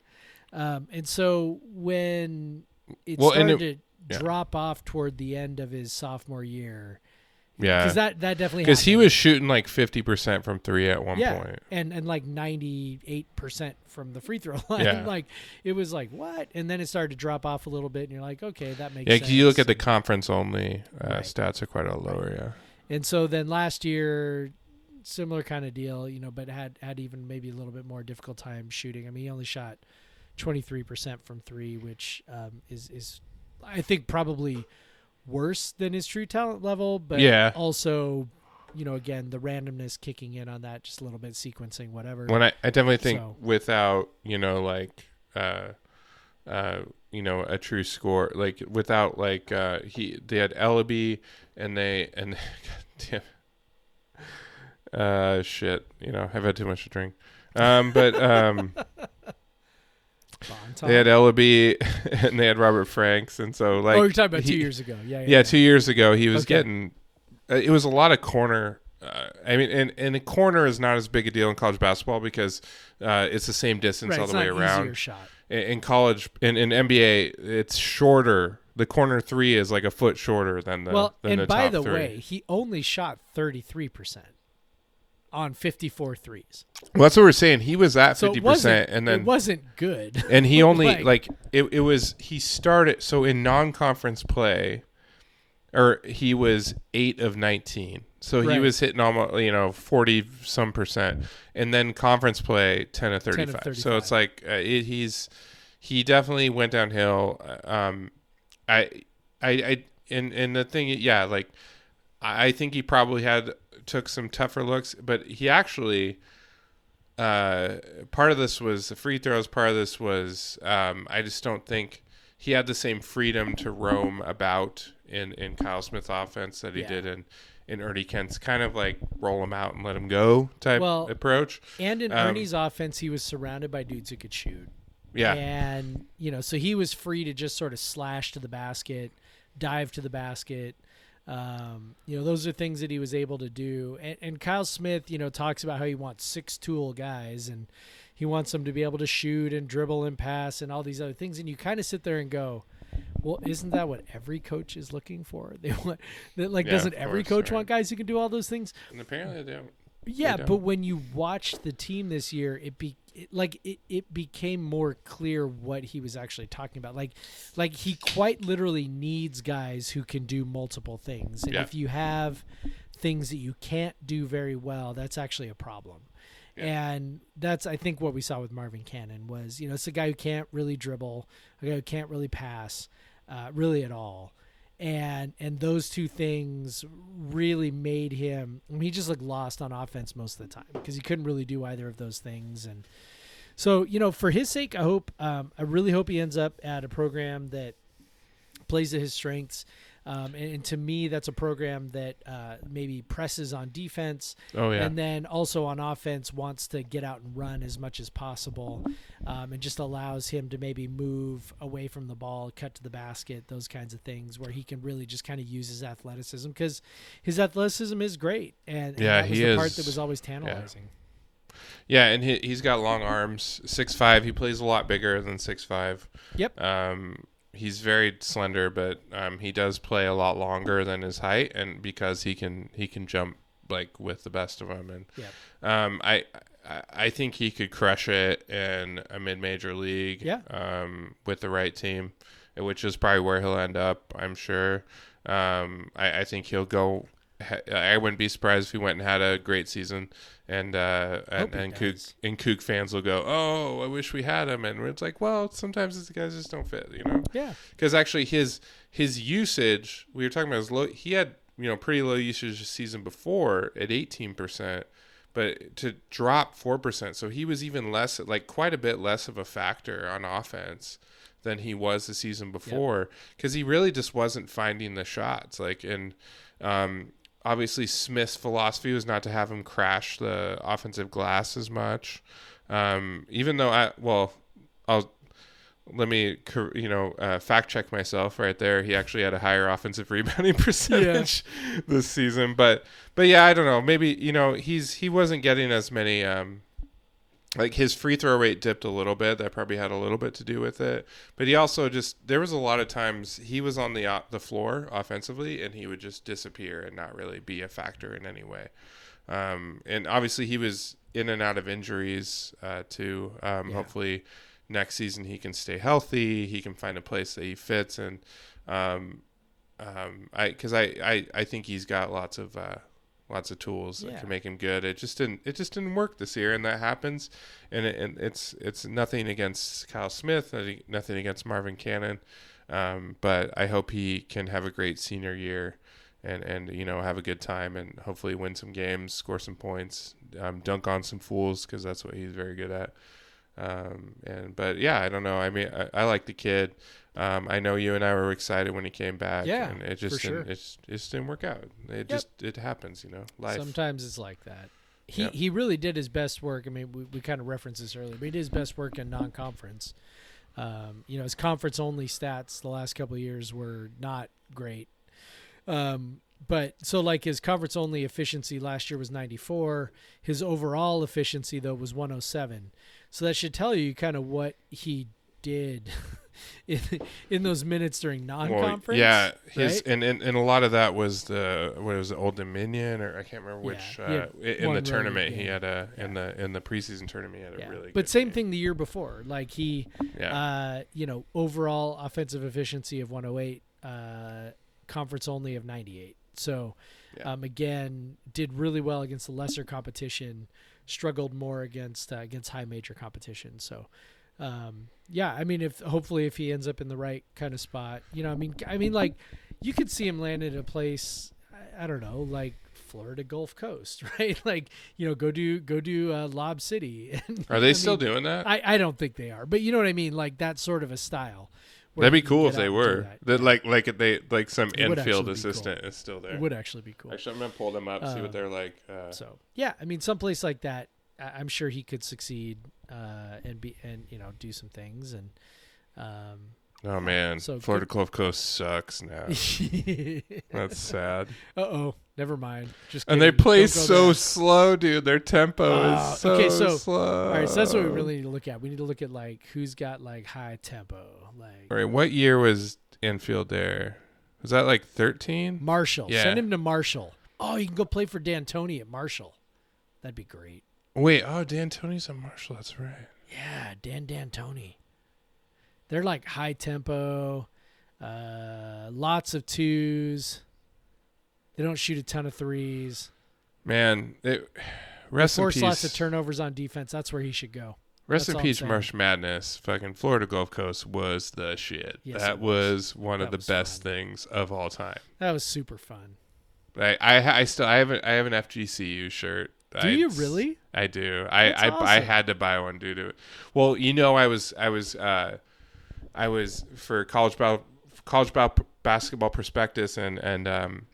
Um, and so when it Well, started it- to yeah. drop off toward the end of his sophomore year, Yeah. because that that definitely Because he was shooting like 50% from three at one yeah, and and like ninety eight percent from the free throw line. Yeah. like it was like what, and then it started to drop off a little bit, and you're like, okay, that makes sense. Yeah, sense. you look at the conference only uh, Right. stats are quite a lot lower, yeah. And so then last year, similar kind of deal, you know, but had had even maybe a little bit more difficult time shooting. I mean, he only shot twenty three percent from three, which um, is is I think probably worse than his true talent level, but Yeah. also. You know, again, the randomness kicking in on that, just a little bit sequencing, whatever. When I, I definitely think So- without, you know, like uh uh you know, a true score like without like uh he they had Elleby and they and God damn uh shit, you know, I've had too much to drink. Um but um they had Elleby and they had Robert Franks and so like oh, you're talking about two years ago. Yeah, yeah. yeah, two years ago he was Okay. getting uh, it was a lot of corner uh, I mean, and, and a corner is not as big a deal in college basketball because uh, it's the same distance right, all the way around. shot. In, in college, in, in NBA, it's shorter. The corner three is like a foot shorter than the well, than and the by the three. way, he only shot 33% on 54 threes. well, that's what we're saying. He was at So fifty it wasn't, percent, and then it wasn't good. and he only like- like, it, it was he started so in non-conference play or he was 8 of 19 so he was hitting almost you know 40 some percent and then conference play 10 of 10 35, so it's like uh, it, he's he definitely went downhill um i i i and and the thing yeah like I think he probably had took some tougher looks but he actually uh, part of this was the free throws. Part of this was um, I just don't think he had the same freedom to roam about in in Kyle Smith's offense that he Yeah. did in in Ernie Kent's kind of like roll him out and let him go type Well, approach. And in Um, Ernie's offense, he was surrounded by dudes who could shoot. Yeah, And, you know, so he was free to just sort of slash to the basket, dive to the basket. Um, you know, those are things that he was able to do. And, and Kyle Smith, you know, talks about how he wants six tool guys and he wants them to be able to shoot and dribble and pass and all these other things. And you kind of sit there and go, well, isn't that what every coach is looking for? They want that like Yeah, doesn't every course, coach right. want guys who can do all those things? and apparently they don't. Yeah, but when you watch the team this year, it be it, like it, it became more clear what he was actually talking about. Like like he quite literally needs guys who can do multiple things. And Yeah. if you have things that you can't do very well, that's actually a problem. Yeah. And that's I think what we saw with Marvin Cannon was, you know, it's a guy who can't really dribble, a guy who can't really pass, uh, really at all and and those two things really made him I mean, he just looked lost on offense most of the time because he couldn't really do either of those things. And so you know for his sake i hope um, i really hope he ends up at a program that plays to his strengths um, and, and to me that's a program that uh, maybe presses on defense Oh yeah, and then also on offense wants to get out and run as much as possible um, and just allows him to maybe move away from the ball, cut to the basket, those kinds of things, where he can really just kind of use his athleticism because his athleticism is great, and, and Yeah, that was he the part is- that was always tantalizing. Yeah, and he he's got long arms, six five. He plays a lot bigger than six five. Yep. Um, he's very slender, but um, he does play a lot longer than his height, and because he can he can jump like with the best of them, and um, I. I- I think he could crush it in a mid-major league. Yeah. Um, with the right team, which is probably where he'll end up. I'm sure. Um, I, I think he'll go. I wouldn't be surprised if he went and had a great season, and uh, and, and Coug and Coug fans will go, "Oh, I wish we had him." And it's like, well, sometimes these guys just don't fit, you know. Yeah. Because actually, his his usage, we were talking about his low. He had you know pretty low usage the season before at eighteen percent, but to drop four percent, so he was even less, like quite a bit less of a factor on offense than he was the season before because he really just wasn't finding the shots. Like and um, obviously Smith's philosophy was not to have him crash the offensive glass as much. Um, even though I well, I'll let me you know uh, fact check myself right there. He actually had a higher offensive rebounding percentage this season, but but yeah, I don't know. Maybe you know he's he wasn't getting as many. Um, like his free throw rate dipped a little bit. That probably had a little bit to do with it. But he also just there was a lot of times he was on the uh, the floor offensively and he would just disappear and not really be a factor in any way. Um, and obviously he was in and out of injuries uh, too. Um, Yeah. Hopefully next season he can stay healthy. He can find a place that he fits and um, um, I because I, I I think he's got lots of uh, lots of tools that can make him good. It just didn't it just didn't work this year, and that happens. And, it, and it's it's nothing against Kyle Smith, nothing, nothing against Marvin Cannon, um, but I hope he can have a great senior year. And, and you know have a good time and hopefully win some games, score some points, um, dunk on some fools because that's what he's very good at. Um, and but yeah, I don't know. I mean, I, I like the kid. Um, I know you and I were excited when he came back. Yeah, and it just for didn't, sure. it, just- it just didn't work out. It just it happens, you know. Life. Sometimes it's like that. He Yep. he really did his best work. I mean, we, we kind of referenced this earlier, but he did his best work in non-conference. Um, you know, his conference-only stats the last couple of years were not great. Um, but so like his conference-only efficiency last year was 94. His overall efficiency though was 107. So that should tell you kind of what he did in in those minutes during non-conference. yeah, his right? and, and and a lot of that was the what was it, Old Dominion or I can't remember which Yeah, uh, in the tournament he had a in the in the preseason tournament he had a Yeah. really but same game. thing the year before. Like he Yeah, Uh, you know, overall offensive efficiency of 108, uh, conference only of 98. So, Yeah. um, again, did really well against the lesser competition, struggled more against uh, against high major competition. So, um, yeah, I mean, if hopefully if he ends up in the right kind of spot, you know, I mean, I mean, like you could see him land at a place, I, I don't know, like Florida Gulf Coast, right? Like, you know, go do go do uh, Lob City. And, are they I still mean, doing that? I, I don't think they are, but you know what I mean, like that sort of a style. where That'd be cool if they out and do were. that. That like like if they like some It Enfield actually be assistant is still there. It would actually be cool. Actually, I'm gonna pull them up see what they're like. Uh, So yeah, I mean, someplace like that, I- I'm sure he could succeed uh, and be and you know do some things and. Um, oh man, so Florida Gulf Coast sucks now. uh That's sad. oh, never mind. Just And they play so there. slow, dude. Their tempo Ah, is so, okay, so- slow. All right, so that's what we really need to look at. We need to look at like who's got like high tempo, like All right, what year was Enfield there? Was that like 13? Marshall. Yeah. Send him to Marshall. Oh, you can go play for D'Antoni at Marshall. That'd be great. Wait, oh, D'Antoni's a Marshall. That's right. Yeah, Dan D'Antoni. They're like high tempo, uh, lots of twos. They don't shoot a ton of threes. Man, it, rest in Force peace. lots of turnovers on defense. That's where he should go. rest That's in peace. Marsh Madness. Fucking Florida Gulf Coast was the shit. Yes, that was. was. one That of the best fun. things of all time. That was super fun. I, I, I still, I have, a, I have an FGCU shirt. Do I, you really? I do. I, I, I awesome. had to buy one due to it. Well, you know, I was, I was, uh, I was for college ball, college ball basketball prospectus and and um,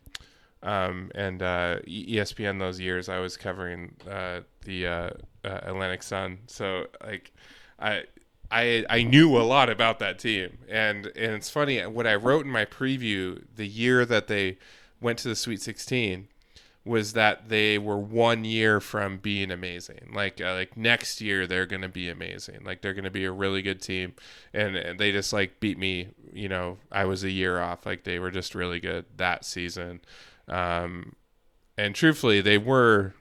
um, and uh, ESPN those years. I was covering uh, the uh, uh, Atlantic Sun, so like I I I knew a lot about that team, and and it's funny what I wrote in my preview the year that they went to the Sweet 16 was that they were one year from being amazing. Like uh, like next year they're gonna be amazing. Like they're gonna be a really good team, and, and they just like beat me. You know, I was a year off. Like they were just really good that season. Um, and truthfully, they were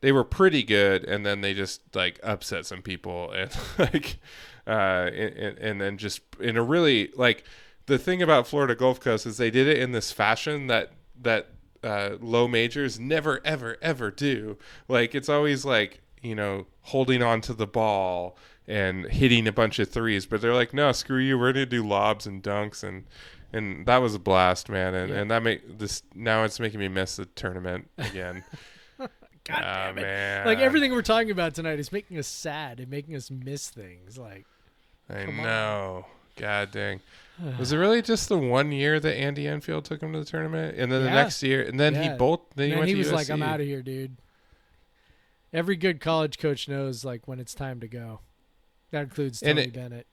they were pretty good, and then they just like upset some people, and like uh, and, and then just in a really like the thing about Florida Gulf Coast is they did it in this fashion that that uh, low majors never ever ever do. Like it's always like you know holding on to the ball and hitting a bunch of threes, but they're like, no, screw you, we're gonna do lobs and dunks and and that was a blast, man. And Yeah. and that make this now it's making me miss the tournament again. God Ah, damn it. man. Like everything we're talking about tonight is making us sad and making us miss things. Like I Come on. know. God dang. Was it really just the one year that Andy Enfield took him to the tournament, and then the next year, and then he Yeah. both then he went he was like, "I'm out of here, dude." Every good college coach knows like when it's time to go. That includes Tony it- Bennett.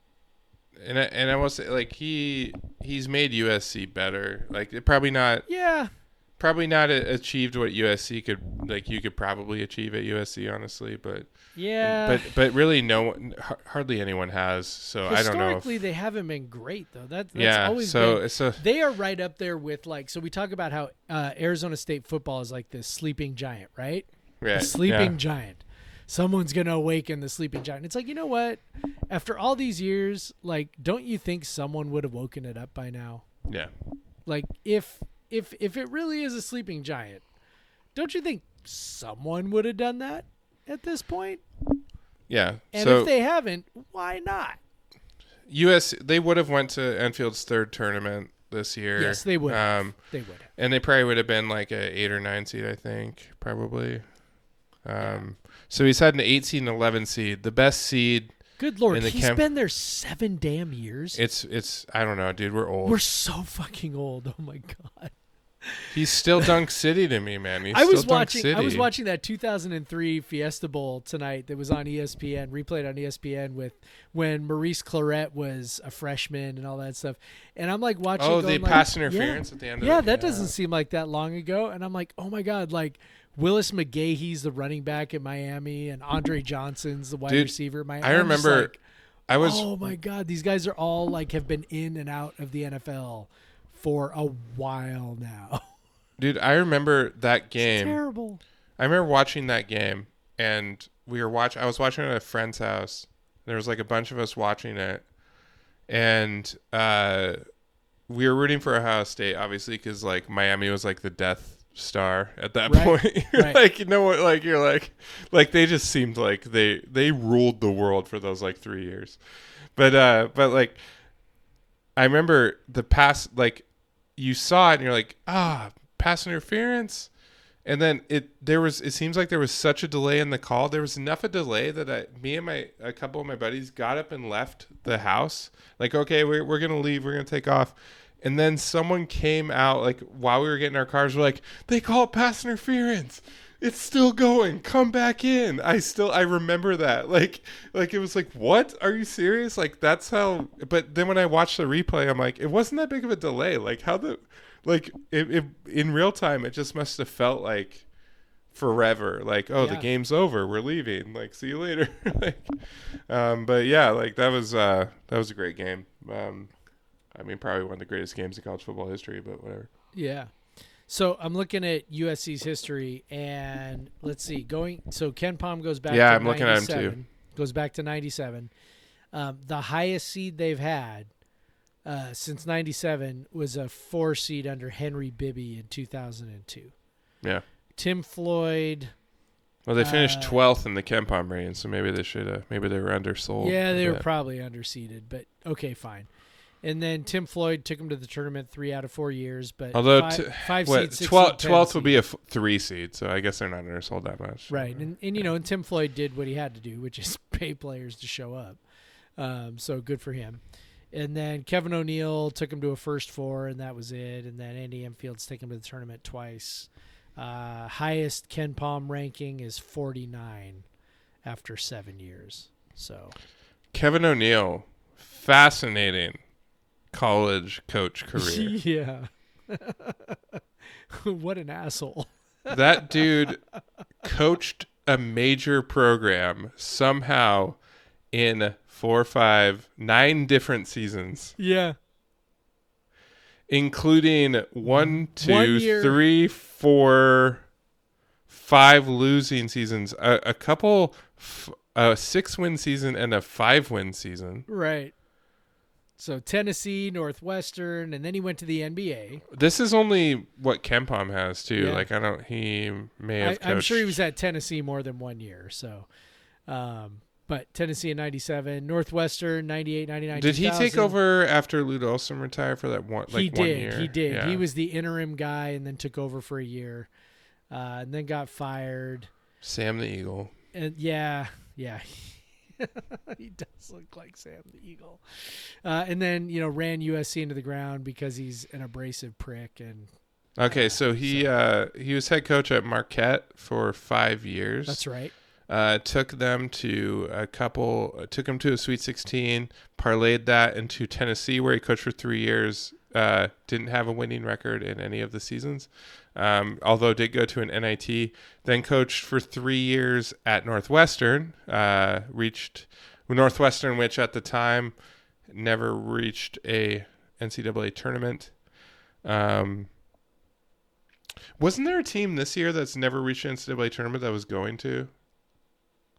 and I, and I will say like he he's made USC better. Like it probably not Yeah, probably not a, achieved what USC could like you could probably achieve at USC honestly, but yeah. but but really no one hardly anyone has. So I don't know. Historically, they haven't been great though. That, that's yeah. always So been. so They are right up there with like. So we talk about how uh, Arizona State football is like this sleeping giant, right? yeah, The sleeping yeah. giant. Someone's gonna awaken the sleeping giant. It's like you know what? After all these years, like, don't you think someone would have woken it up by now? Yeah. Like, if if if it really is a sleeping giant, don't you think someone would have done that at this point? Yeah. And so if they haven't, why not? US they would have went to Enfield's third tournament this year. Yes, they would have. Um, They would have. and they probably would have been like a eight or nine seed, I think, probably. Um, so he's had an 18, 11 seed. The best seed. Good lord, in the he's camp- been there seven damn years. It's it's I don't know, dude. We're old. We're so fucking old. Oh my god. He's still Dunk City to me, man. He's I was still Dunk watching. City. I was watching that 2003 Fiesta Bowl tonight that was on ESPN, replayed on ESPN with when Maurice Clarett was a freshman and all that stuff. And I'm like watching. Oh, the like, pass yeah, interference at the end. Yeah, of it. that doesn't seem like that long ago. And I'm like, oh my god, like Willis McGahee's the running back at Miami, and Andre Johnson's the wide Dude, receiver. Miami. I remember like, I was oh my god, these guys are all like have been in and out of the NFL for a while now. dude. I remember that game. Terrible. I remember watching that game, and we were watch. I was watching it at a friend's house. There was like a bunch of us watching it, and uh, we were rooting for Ohio State, obviously, because like Miami was like the Death Star at that Right, point. You're right. like, you know what? Like you're like, like they just seemed like they they ruled the world for those like three years. But uh, but like, I remember the past Like, you saw it, and you're like, ah, pass interference. And then it there was it seems like there was such a delay in the call. There was enough a delay that I, me and my a couple of my buddies got up and left the house. Like, okay, we're we're gonna leave. We're gonna take off. And then someone came out like while we were getting our cars. We're like, they call it pass interference. It's still going. Come back in. I still I remember that. Like like it was like, what? Are you serious? Like that's how. But then when I watched the replay, I'm like, it wasn't that big of a delay. Like how the like it, it in real time, it just must have felt like forever. Like oh, the game's over. We're leaving. Like see you later. like, um, but yeah, like that was uh that was a great game. Um, I mean, probably one of the greatest games in college football history. But whatever. Yeah. So I'm looking at USC's history, and let's see. Going so KenPom goes back. Yeah, to I'm looking at him too. Goes back to '97. Um, the highest seed they've had uh, since '97 was a four seed under Henry Bibby in 2002. Yeah. Tim Floyd. Well, they finished Uh, twelfth in the KenPom rating, so maybe they should have. Maybe they were undersold. yeah, they were probably underseeded, but okay, fine. And then Tim Floyd took him to the tournament three out of four years, but Although five, t- five what, seed, six 12th, seed, 12th would be a f- three seed, so I guess they're not undersold that much. Right, and and you know, and Tim Floyd did what he had to do, which is pay players to show up. Um, so good for him. And then Kevin O'Neill took him to a first four, and that was it. And then Andy Enfield's taken him to the tournament twice. Uh, highest KenPom ranking is 49 after seven years. So Kevin O'Neill, fascinating college coach career. yeah. what an asshole. that dude coached a major program somehow in four, five, nine different seasons, Yeah. including one, two, year- three, four, five losing seasons, a, a couple, f- a six win season, and a five win season. Right. So Tennessee, Northwestern, and then he went to the NBA. This is only what KenPom has too. Yeah. Like I don't. He may I, have. I'm sure he was at Tennessee more than one year. So, um, but Tennessee in 97, Northwestern 98, 99. Did he take over after Lute Olson retired for that one? Like he one did. year? He did. Yeah. He was the interim guy and then took over for a year, uh, and then got fired. Sam the Eagle. And yeah, yeah, he does look like Sam the Eagle. Uh, and then you know ran USC into the ground because he's an abrasive prick. And Okay, so he uh, he was head coach at Marquette for five years. that's right. Uh, took them to a couple. Uh, took them to a Sweet 16. Parlayed that into Tennessee, where he coached for three years. Uh, didn't have a winning record in any of the seasons, um, although did go to an NIT. Then coached for three years at Northwestern. Uh, reached Northwestern, which at the time never reached a NCAA tournament. Um, wasn't there a team this year that's never reached an NCAA tournament that was going to?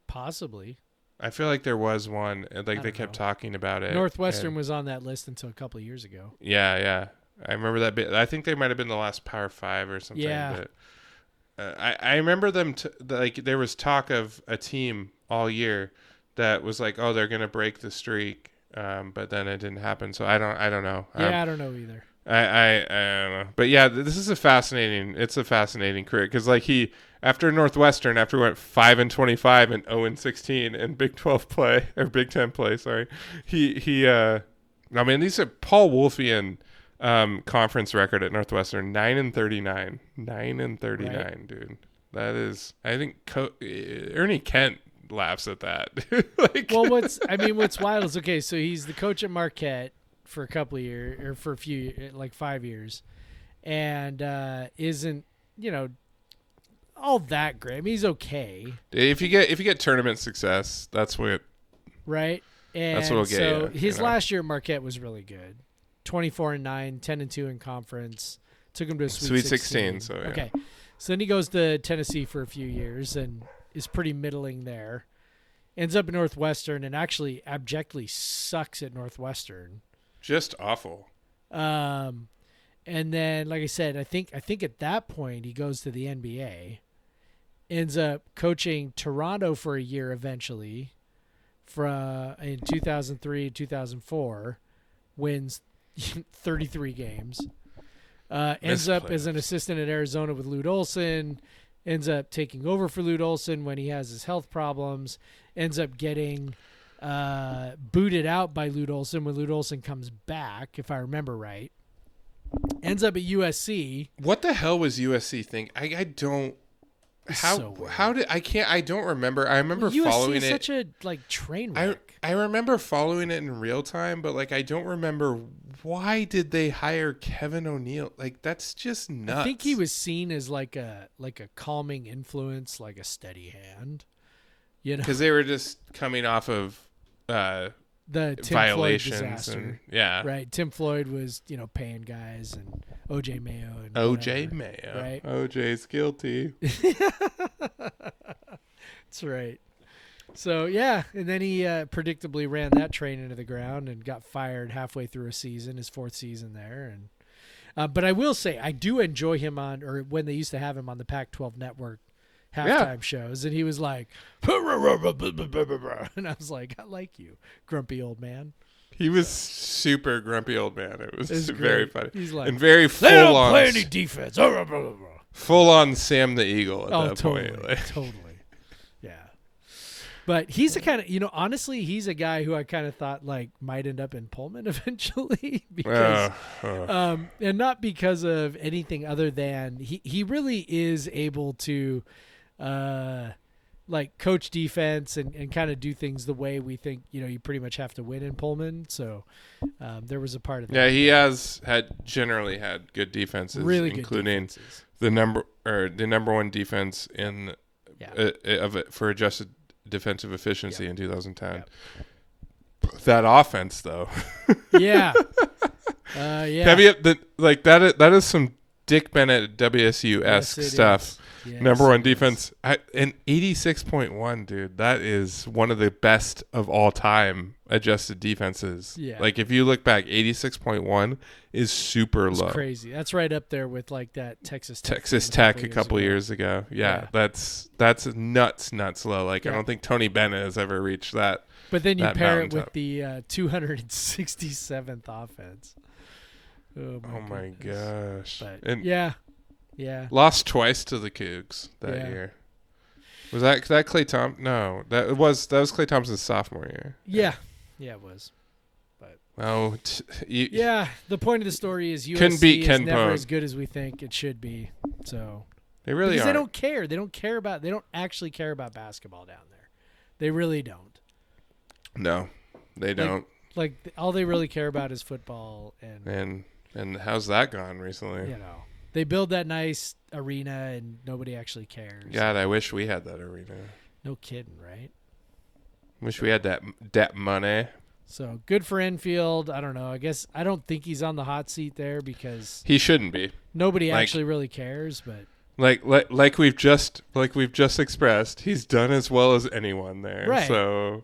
Possibly I feel like there was one. Like they kept know. talking about it. Northwestern and- was on that list until a couple of years ago. yeah, yeah. I remember that bit. I think they might have been the last Power Five or something. Yeah. But uh, I I remember them t- like there was talk of a team all year that was like, oh, they're gonna break the streak. Um, but then it didn't happen. So I don't I don't know. Um, Yeah, I don't know either. I, I I don't know, but yeah, this is a fascinating. It's a fascinating career because like he after Northwestern, after went five and twenty five and zero and sixteen in Big Twelve play or Big Ten play, sorry, he he. uh I mean, these are Paul Wulffian um, conference record at Northwestern nine and thirty nine, nine and thirty nine, dude. That is, I think Co- Ernie Kent laughs at that. like, well, what's I mean, what's wild is okay. So he's the coach at Marquette for a couple of years, or for a few, like five years, and uh, isn't you know all that great. I mean, he's okay, if you get if you get tournament success, that's what right? And That's what'll get so you, his you know? last year at Marquette was really good, twenty four and 9, 10 and two in conference. Took him to a Sweet, Sweet 16. 16, so, yeah. okay. So then he goes to Tennessee for a few years and is pretty middling there. Ends up at Northwestern and actually abjectly sucks at Northwestern. just awful. Um, and then, like I said, I think I think at that point he goes to the NBA, ends up coaching Toronto for a year eventually, from in 2003 2004, wins 33 games. Uh, ends up as an assistant at Arizona with Lute Olson. Ends up taking over for Lute Olson when he has his health problems. Ends up getting uh, booted out by Lute Olson when Lute Olson comes back, if I remember right. Ends up at USC. What the hell was USC think? I, I don't. How so how did I can't I don't remember. I remember USC following it. such a like train I wreck. I remember following it in real time, but like I don't remember why did they hire Kevin O'Neill? Like that's just nuts. I think he was seen as like a like a calming influence, like a steady hand. You know, because they were just coming off of uh, the Tim violations Floyd disaster. and yeah, Right. Tim Floyd was, you know, paying guys and OJ Mayo and OJ whatever. Mayo, right? OJ's guilty. That's right. So yeah, and then he uh, predictably ran that train into the ground and got fired halfway through a season, his fourth season there. And uh, but I will say I do enjoy him on, or when they used to have him on the Pac-12 network halftime shows, and he was like, and I was like, I like you, grumpy old man. He was super grumpy old man. It was, It was very great. funny He's like, and very they don't full on, play any defense. full on Sam the Eagle at Oh, that totally, point. Like, totally. Yeah. But he's the kind of, you know, honestly, he's a guy who I kind of thought like might end up in Pullman eventually because, uh, uh, um, and not because of anything other than he, he really is able to, uh, like coach defense and, and kind of do things the way we think you know you pretty much have to win in Pullman. So um, there was a part of that. Yeah, he has had generally had good defenses, really good including defenses. the number or the number one defense in Yeah. uh, of it for adjusted defensive efficiency in 2010. That offense, though, yeah. Uh, yeah. have you the like that? Is, that is some Dick Bennett WSU Yes, stuff. is. Yes, Number one defense, I, and eighty six point one, dude. That is one of the best of all time adjusted defenses. Yeah. Like if you look back, eighty six point one is super It's low. crazy. That's right up there with like that Texas Tech Texas Tech a couple ago. years ago. Yeah, Yeah. that's that's nuts, nuts low. Like I don't think Tony Bennett has ever reached that. But then you pair it with the uh, 267th offense. Oh my, Oh my gosh! But and yeah, yeah. lost twice to the Cougs that Yeah. year. Was that that Clay Tom? No, that was that was Klay Thompson's sophomore year. Yeah. Yeah, it was. Oh, t- you, Yeah, the point of the story is USC Couldn't beat is Ken never Pone. as good as we think it should be. So they really are. they don't care. They don't care about. They don't actually care about basketball down there. They really don't. No, they don't. Like th- all they really care about is football and and and how's that gone recently? you know they build that nice arena and nobody actually cares. God, I wish we had that arena. No kidding, right? Wish we had that that money. So good for Enfield. I don't know. I guess I don't think he's on the hot seat there because He shouldn't be. nobody Like- actually really cares. But Like, like like we've just like we've just expressed, he's done as well as anyone there. Right. So,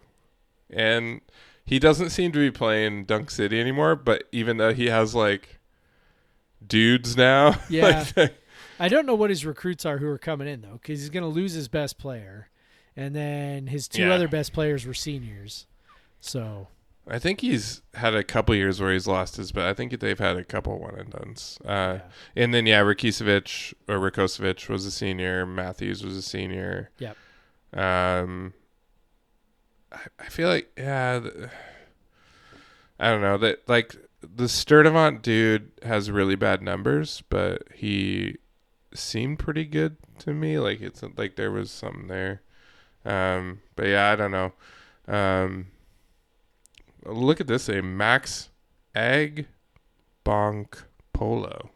and he doesn't seem to be playing Dunk City anymore. But even though he has like dudes now, Yeah. like, I don't know what his recruits are who are coming in though, because he's going to lose his best player, and then his two Yeah. other best players were seniors. So I think he's had a couple years where he's lost his, but I think they've had a couple one and dones. Uh, yeah. And then yeah, Rakicevic or Rakosevic was a senior. Matthews was a senior. Yep. Um, I, I feel like yeah, I don't know that like the Sturdivant dude has really bad numbers, but he seemed pretty good to me. Like it's like there was something there. Um, but yeah, I don't know. Um, look at this: a Max Egg Bonk Polo.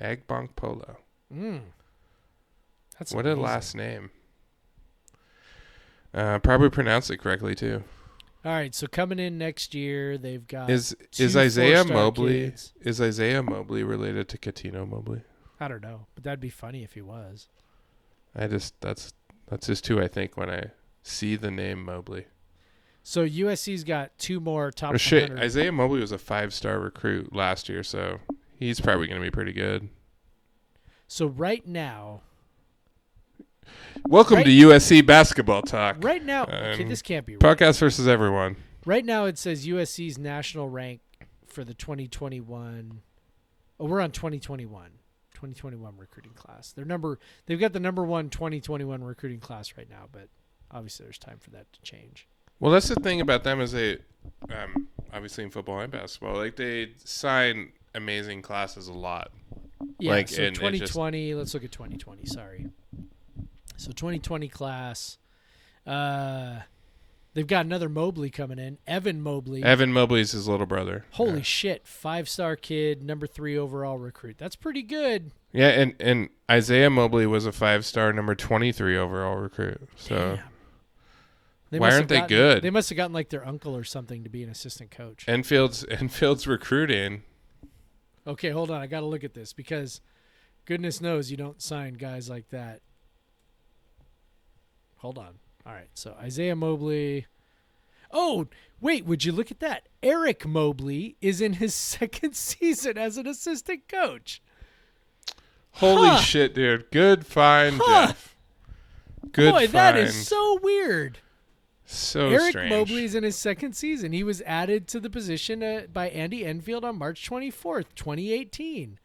Agbonkpolo. mm. that's What a last name. Uh, probably pronounced it correctly too. All right, so coming in next year, they've got Is is Isaiah Mobley kids. is Isaiah Mobley related to Cuttino Mobley? I don't know, but that'd be funny if he was. I just that's that's just who I think when I see the name Mobley. So USC's got two more top. Or shit, Isaiah Mobley was a five star recruit last year, so he's probably going to be pretty good. So right now, Welcome Right- to USC basketball talk. right now, okay, Um, this can't be right. Podcast versus everyone. Right now, it says USC's national rank for the 2021. Oh, we're on 2021. 2021 recruiting class. Their number. They've got the number one 2021 recruiting class right now, but obviously there's time for that to change. Well, that's the thing about them is they, um, obviously in football and basketball, like they sign amazing classes a lot. Yeah. Like, so and it just- 2020. let's look at 2020. Sorry. So 2020 class. Uh, they've got another Mobley coming in. Evan Mobley. Evan Mobley's his little brother. Holy Yeah. shit! Five star kid, number three overall recruit. That's pretty good. Yeah, and and Isaiah Mobley was a five star, number twenty three overall recruit. So Damn. They Why aren't they gotten- good? They must have gotten like their uncle or something to be an assistant coach. Enfield's Enfield's recruiting. Okay, hold on. I got to look at this because goodness knows you don't sign guys like that. Hold on. All right. So Isaiah Mobley. Oh, wait. Would you look at that? Eric Mobley is in his second season as an assistant coach. Holy Huh. shit, dude! Good find, Huh. Jeff. Good Boy, find. that is so weird. so Eric strange. Mobley is in his second season. He was added to the position uh, by Andy Enfield on March 24th, 2018.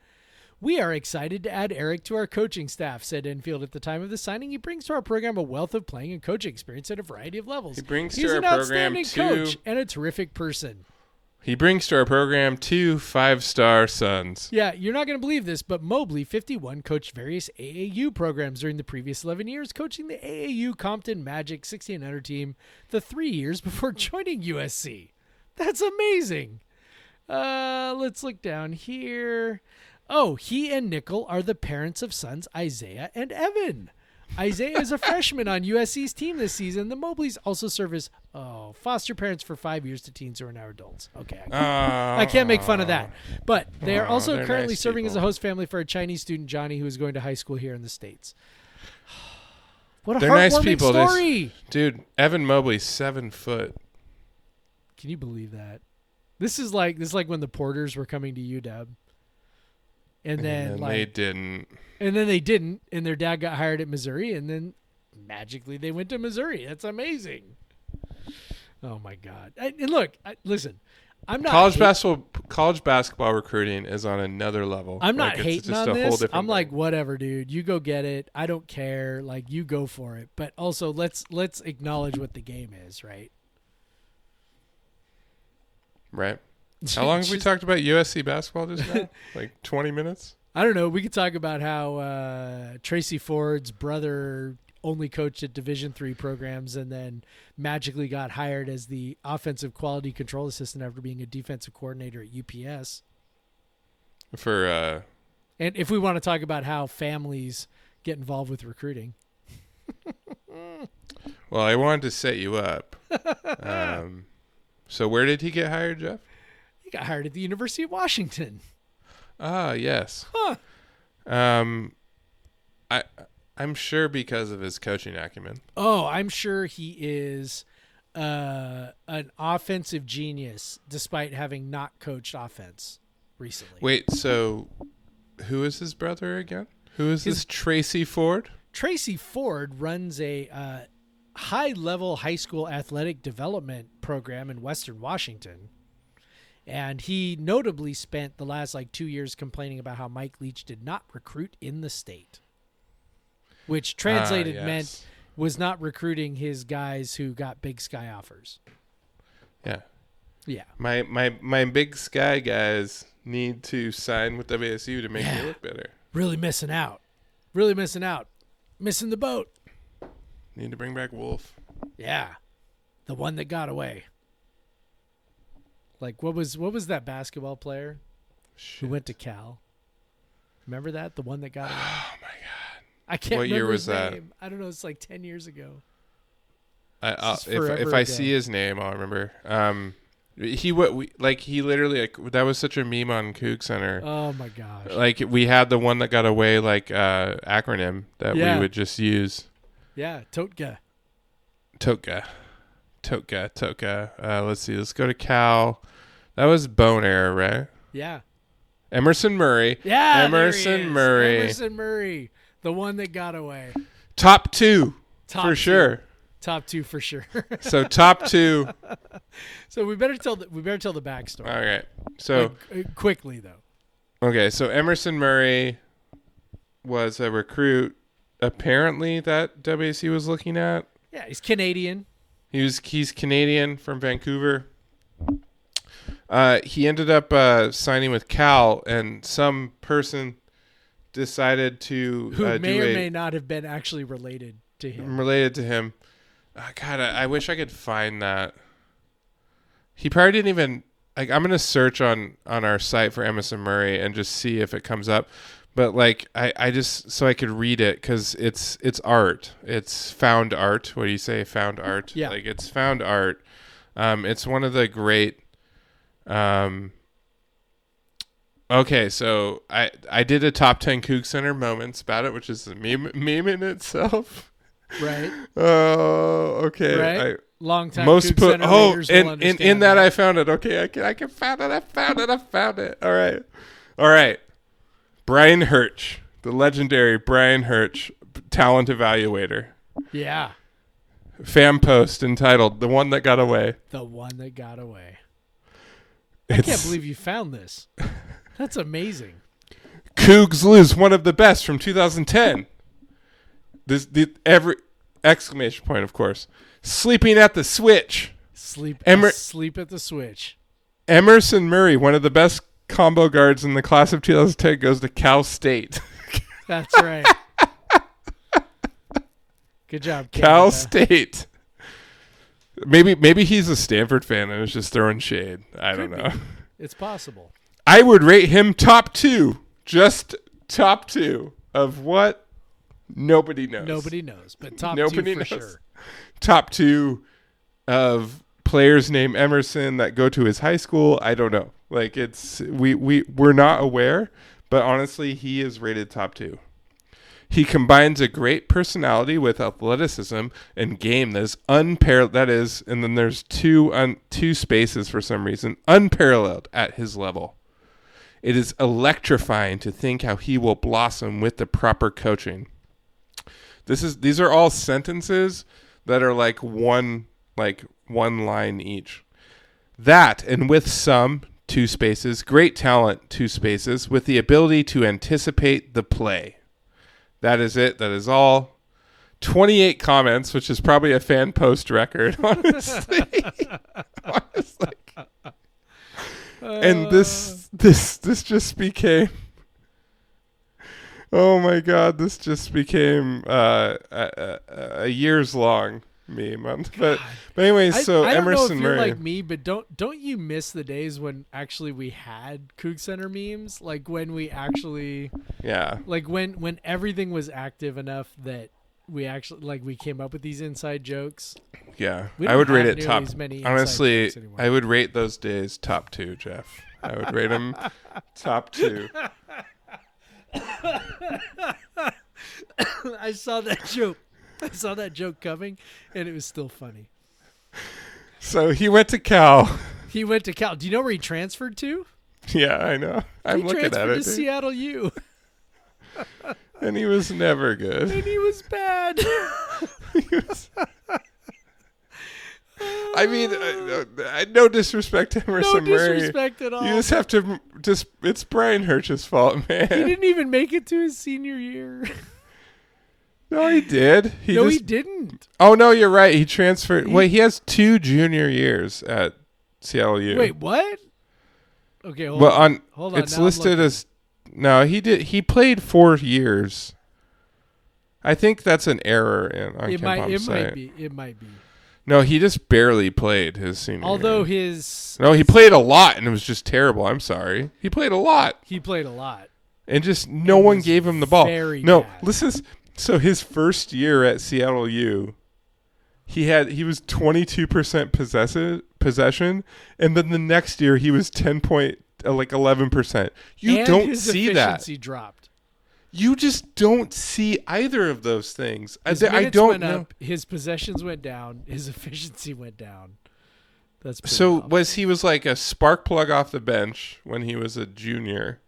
We are excited to add Eric to our coaching staff, said Enfield at the time of the signing. He brings to our program a wealth of playing and coaching experience at a variety of levels. He brings He's to an our program outstanding two- coach and a terrific person. He brings to our program two five-star sons. Yeah, you're not going to believe this, but Mobley, 51, coached various AAU programs during the previous 11 years, coaching the AAU Compton Magic 16 under team the three years before joining USC. That's amazing. Uh, let's look down here. Oh, he and Nicole are the parents of sons Isaiah and Evan. Isaiah is a freshman on USC's team this season. The Mobleys also serve as oh foster parents for five years to teens who are now adults. Okay, I can't, I can't make fun of that. Oh. But they are Oh, also currently nice serving as a host family for a Chinese student, Johnny, who is going to high school here in the states. What a They're heartwarming nice people. This- story! Dude, Evan Mobley, seven foot. Can you believe that? This is like this is like when the Porters were coming to UW. And then and like they didn't. and then they didn't and their dad got hired at Missouri and then magically they went to Missouri. That's amazing. Oh my god. I, and look, I, listen. I'm not college hate- basketball college basketball recruiting is on another level. I'm not Like, it's hating just on this. I'm like whatever, dude. You go get it. I don't care. Like you go for it. But also let's let's acknowledge what the game is, right? right. How long have we talked about USC basketball just now? like 20 minutes? I don't know. We could talk about how uh, Tracy Ford's brother only coached at Division three programs and then magically got hired as the offensive quality control assistant after being a defensive coordinator at UPS. For uh And if we want to talk about how families get involved with recruiting, well, I wanted to set you up. um so where did he get hired, Jeff? Got hired at the University of Washington. Ah, yes. Huh. Um I I'm sure because of his coaching acumen. Oh, I'm sure he is uh, an offensive genius, despite having not coached offense recently. Wait, so who is his brother again? Who is His- this Tracy Ford? Tracy Ford runs a uh, high level high school athletic development program in Western Washington. And he notably spent the last like two years complaining about how Mike Leach did not recruit in the state, which translated Ah, yes. meant was not recruiting his guys who got big sky offers. Yeah. Yeah. My my my big sky guys need to sign with WSU to make Yeah. me look better. Really missing out. Really missing out. Missing the boat. Need to bring back Wolf. Yeah. The one that got away. Like what was what was that basketball player who went to Cal? Remember that? The one that got away? Oh my god. I can't What year was his that? name. I don't know, it's like 10 years ago. I, if if forever I ago. see his name, I'll remember. Um, he what we like he literally like that was such a meme on CougCenter. Oh my gosh. like we had the one that got away like uh acronym that Yeah. we would just use. yeah, Totka. Toka. Toka, Toka. Uh, let's see. Let's go to Cal. That was Bone Air, right? Yeah. Emerson Murray. Yeah. Emerson. Murray. Emerson Murray. The one that got away. Top two Top for two. sure. Top 2 for sure. So top two. so we better tell the we better tell the backstory. All right. So Like, uh, quickly though. okay. So Emerson Murray was a recruit. Apparently, that WC was looking at. Yeah, he's Canadian. He was he's Canadian from Vancouver. Uh, he ended up uh, signing with Cal, and some person decided to who uh, may do or a may not have been actually related to him. related to him. Uh, God, I, I wish I could find that. He probably didn't even like. I'm gonna search on on our site for Emerson Murray and just see if it comes up. But like, I I just so I could read it because it's it's art. It's found art. What do you say? Found art. Yeah. Like it's found art. Um, it's one of the great. Um. Okay, so I I did a top ten CougCenter moments about it, which is a meme meme in itself. Right. Oh, okay. Right. Long time. Most put. Center Oh, readers will in, in that I found it. Okay, I can I can found it. I found it. I found it. All right, all right. Brian Hirsch, the legendary Brian Hirsch, talent evaluator. Yeah. Fan post entitled "The One That Got Away." The one that got away. I can't believe you found this. That's amazing. Cougs lose one of the best from 2010. This the every exclamation point, of course. Sleeping at the switch. Sleep Emer- uh, sleep at the switch. Emerson Murray, one of the best combo guards in the class of 2010, goes to Cal State. That's right. Good job, Cal State. Maybe maybe he's a Stanford fan and is just throwing shade. I don't Could know. It's possible. I would rate him top two, just top two of what nobody knows. Nobody knows, but top Nobody two for knows. sure. top two of players named Emerson that go to his high school. I don't know. Like it's we we we're not aware, but honestly, he is rated top two. He combines a great personality with athleticism and game that is unparalleled. That is, and then there's two un, two spaces for some reason unparalleled at his level. It is electrifying to think how he will blossom with the proper coaching. This is these are all sentences that are like one like one line each. That and with some two spaces, great talent two spaces with the ability to anticipate the play. That is it. That is all. 28 comments, which is probably a fan post record, honestly. honestly. And this this this just became Oh my god, this just became uh, a, a, a years long meme. Um, But but anyway, so I if Emerson you're Murray. like me, but don't don't you miss the days when actually we had CougCenter memes? Like when we actually yeah. like when when everything was active enough that we actually like we came up with these inside jokes. Yeah, I would rate it top. Honestly. I would rate those days top two, Jeff. I would rate them top two. I saw that joke. I saw that joke coming, and it was still funny. So he went to Cal. He went to Cal. Do you know where he transferred to? Yeah, I know. I'm he looking transferred at to it, dude. Seattle U, and he was never good. and he was bad. He was- I mean, uh, uh, no disrespect to no Emerson Murray. No disrespect at all. You just have to just. It's Brian Hirsch's fault, man. he didn't even make it to his senior year. No, he did. He no, just, he didn't. Oh no, you're right. He transferred. He- Wait, he has two junior years at Seattle U. Wait, what? Okay, hold well, on. on Hold on. it's now listed as no. He did. He played four years. I think that's an error in on It might. It might be. It might be. No, he just barely played his senior. Although year. his no, he played a lot and it was just terrible. I'm sorry. He played a lot he played a lot. and just no one gave him the ball. very No, bad. listen. So his first year at Seattle U, he had he was 22 percent possession possession, and then the next year he was 10 point uh, like 11 percent. You and don't see that. efficiency dropped. You just don't see either of those things. I, His I minutes don't went know. up. His possessions went down. His efficiency went down. That's So was he was like a spark plug off the bench when he was a junior,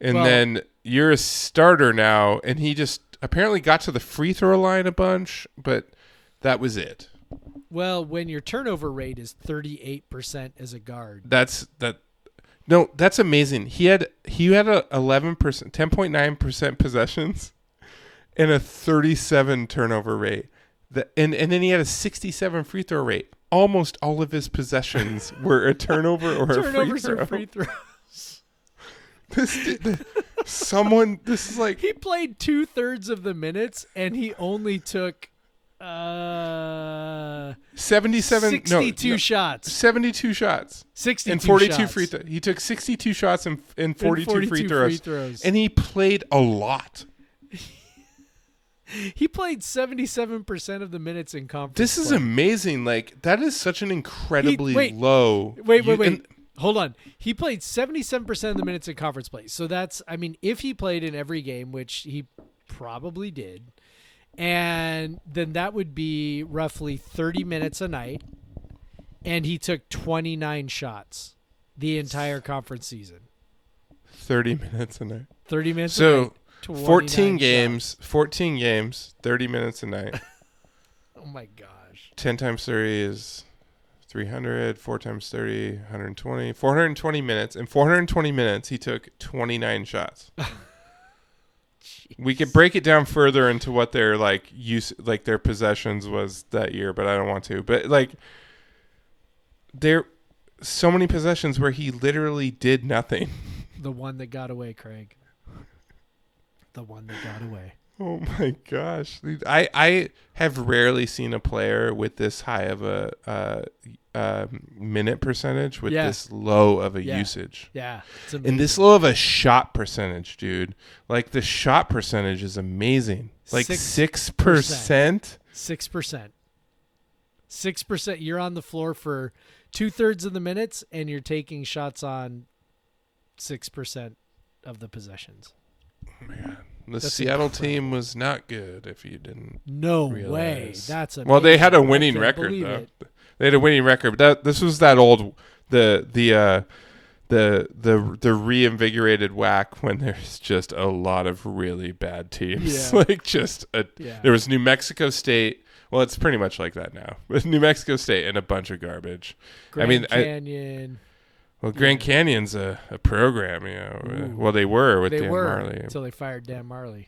and Well- then you're a starter now, and he just apparently got to the free throw line a bunch, but that was it. well, when your turnover rate is thirty eight percent as a guard, That's that. No, that's amazing. He had he had a eleven percent, ten point nine percent possessions, and a thirty seven turnover rate. The, and and then he had a sixty seven free throw rate. Almost all of his possessions were a turnover or a free throw. are free throws. This did, someone. This is like He played two thirds of the minutes, and he only took uh seventy seven. Sixty two no, shots. seventy two shots Sixty and forty two free. throws. he took sixty two shots and and forty two free throws. throws. and he played a lot. he played 77% of the minutes in conference. This is play. amazing. Like that is such an incredibly wait. low. Wait, wait, wait. and- Hold on. He played 77% of the minutes in conference play. So that's, I mean, if he played in every game, which he probably did, and then that would be roughly 30 minutes a night. And he took 29 shots the entire conference season. Thirty minutes a night. 30 minutes a So night. 29 fourteen shots. games. Fourteen games. Thirty minutes a night. Oh my gosh. Ten times thirty is. 300, 4 times 30, 120, 420 minutes. In 420 minutes, he took 29 shots. we could break it down further into what their like use like their possessions was that year, but I don't want to. But like there so many possessions where he literally did nothing. The one that got away, Craig. The one that got away. Oh my gosh. I I have rarely seen a player with this high of a uh, uh, minute percentage with Yeah. this low of a Yeah. usage. Yeah. And this low of a shot percentage, dude. Like the shot percentage is amazing. Like Six percent. Six percent. Six percent. You're on the floor for two thirds of the minutes, and you're taking shots on six percent of the possessions. The That's Seattle incredible. team was not good. If you didn't, No way. That's a well, they had a winning record though. it. They had a winning record. But that this was that old the the uh, the the the reinvigorated WAC when there's just a lot of really bad teams. Yeah. like just a Yeah. there was New Mexico State. Well, it's pretty much like that now. With New Mexico State and a bunch of garbage. Grand mean, I- Canyon. Well, Grand. Canyon's a, a program, you know. Ooh. Well, they were with they Dan were Marley. until they fired Dan Majerle.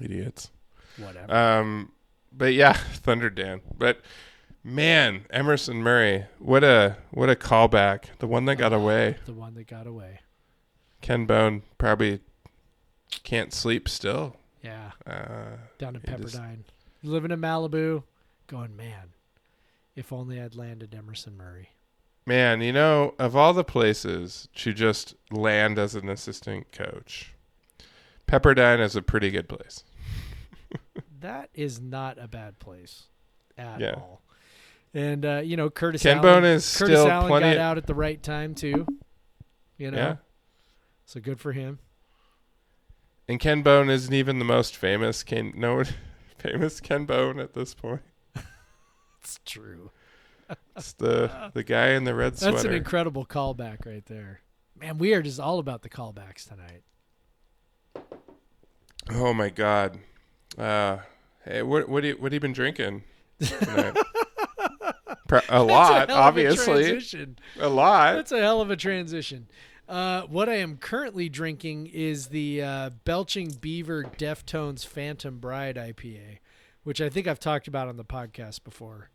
Idiots. Whatever. Um, but yeah, Thunder Dan. But man, Emerson Murray, what a what a callback. The one that got away. the one that got away. Ken Bone probably can't sleep still. Yeah. Uh, Down in He just- Pepperdine. Living in Malibu, going, man, if only I'd landed Emerson Murray. Man, you know, of all the places to just land as an assistant coach, Pepperdine is a pretty good place. That is not a bad place at Yeah. all. And uh, you know, Curtis Ken Allen, Bone is Curtis still Allen plenty. got out at the right time too. You know, Yeah. so good for him. And Ken Bone isn't even the most famous Ken no famous Ken Bone at this point. It's true. It's the the guy in the red sweater. That's an incredible callback right there. Man, we are just all about the callbacks tonight. oh my god. Uh hey, what what you what have you been drinking a a lot, a obviously. transition. A lot. That's a hell of a transition. Uh, what I am currently drinking is the uh, Belching Beaver Deftones Phantom Bride IPA, which I think I've talked about on the podcast before.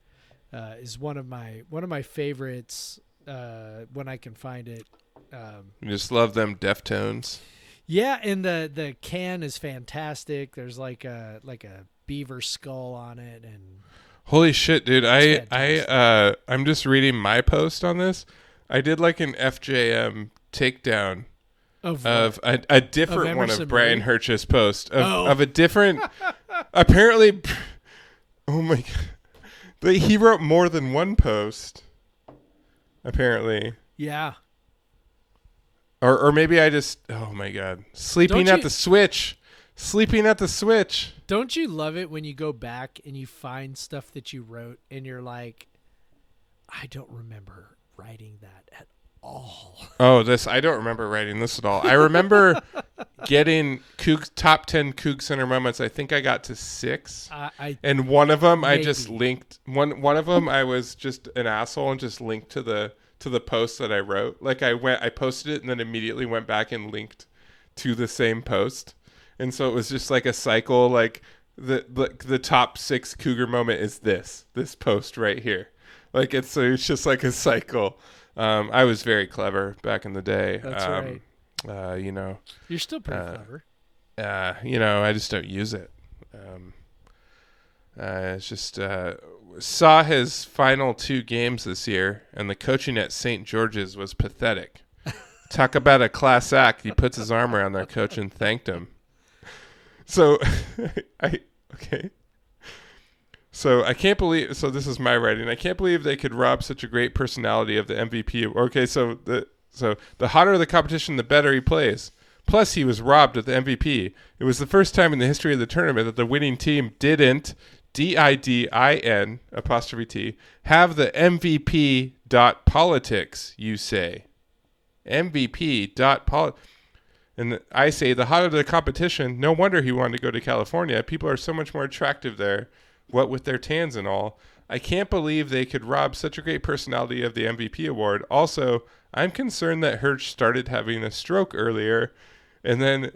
Uh, is one of my one of my favorites uh, when I can find it. Um, You just love them Deftones. yeah, and the the can is fantastic. There's like a like a beaver skull on it, and Holy shit, dude! I I uh I'm just reading my post on this. I did like an FJM takedown of, of a, a different one of Brian Murray? Hirsch's post of, Oh. of a different. apparently, oh my god, but he wrote more than one post. Apparently, yeah. or or maybe I just oh my god, sleeping Don't at you- the switch, sleeping at the switch. Don't you love it when you go back and you find stuff that you wrote and you're like, I don't remember writing that at all. Oh, this I don't remember writing this at all. I remember getting Coug top ten CougCenter moments. I think I got to six. I, I And one of them, I just linked one. One of them, I was just an asshole and just linked to the to the post that I wrote. Like I went, I posted it and then immediately went back and linked to the same post. And so it was just like a cycle. Like the the, the top six Cougar moment is this this post right here. Like it's so it's just like a cycle. Um, I was very clever back in the day. That's um, Uh, you know, you're still pretty Uh, clever. uh, you know, I just don't use it. Um, uh, it's just uh, saw his final two games this year, and the coaching at St. George's was pathetic. Talk about a class act. He puts his arm around their coach and thanked him. So, I okay. So I can't believe. So this is my writing. I can't believe they could rob such a great personality of the MVP. Okay, so the so the hotter the competition, the better he plays. Plus, he was robbed of the MVP. It was the first time in the history of the tournament that the winning team didn't D I D I N apostrophe T have the MVP dot politics. You say MVP dot. And I say the hotter the competition, no wonder he wanted to go to California. People are so much more attractive there, what with their tans and all. I can't believe they could rob such a great personality of the MVP award. Also, I'm concerned that Hirsch started having a stroke earlier, and then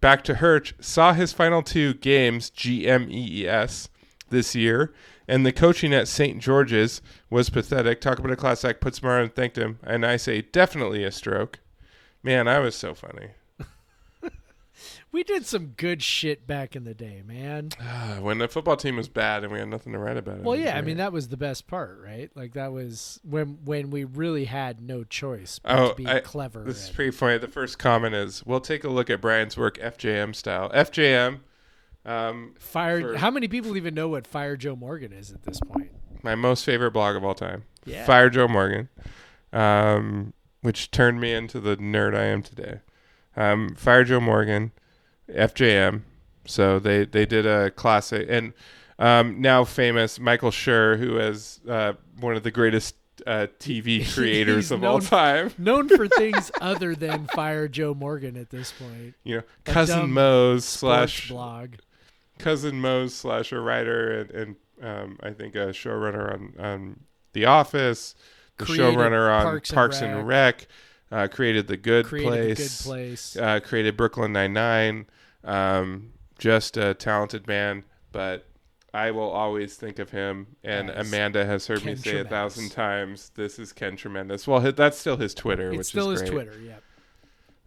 back to Hirsch, saw his final two games, G M E E S, this year. And the coaching at St. George's was pathetic. Talk about a class act, put Smart and thanked him. And I say, definitely a stroke. Man, I was so funny. We did some good shit back in the day, man. Ah, when the football team was bad and we had nothing to write about it. Well, yeah, I mean that was the best part, right? Like that was when when we really had no choice but Oh, to be I- clever. This is pretty funny. The first comment is, "We'll take a look at Brian's work, FJM style. FJM, um, Fire. for- How many people even know what Fire Joe Morgan is at this point? my most favorite blog of all time. Yeah. Fire Joe Morgan, um, which turned me into the nerd I am today. Um, Fire Joe Morgan, FJM. So they they did a classic and um, now famous Michael Schur, who is uh, one of the greatest uh, TV creators of all time. Known for things other than Fire Joe Morgan at this point. You know, A cousin Mose slash blog. cousin Mose slash a writer and, and um, I think a showrunner on, on The Office, the Created showrunner on Parks Parks, and and, Rec, uh, created The Good Created Place, good place. Uh, created Brooklyn Nine Nine. Um, just a talented man, but I will always think of him. And As Amanda has heard me Ken say a thousand times, "This is Ken Tremendous." Well, that's still his Twitter, It's which still is his great. Twitter. Yeah.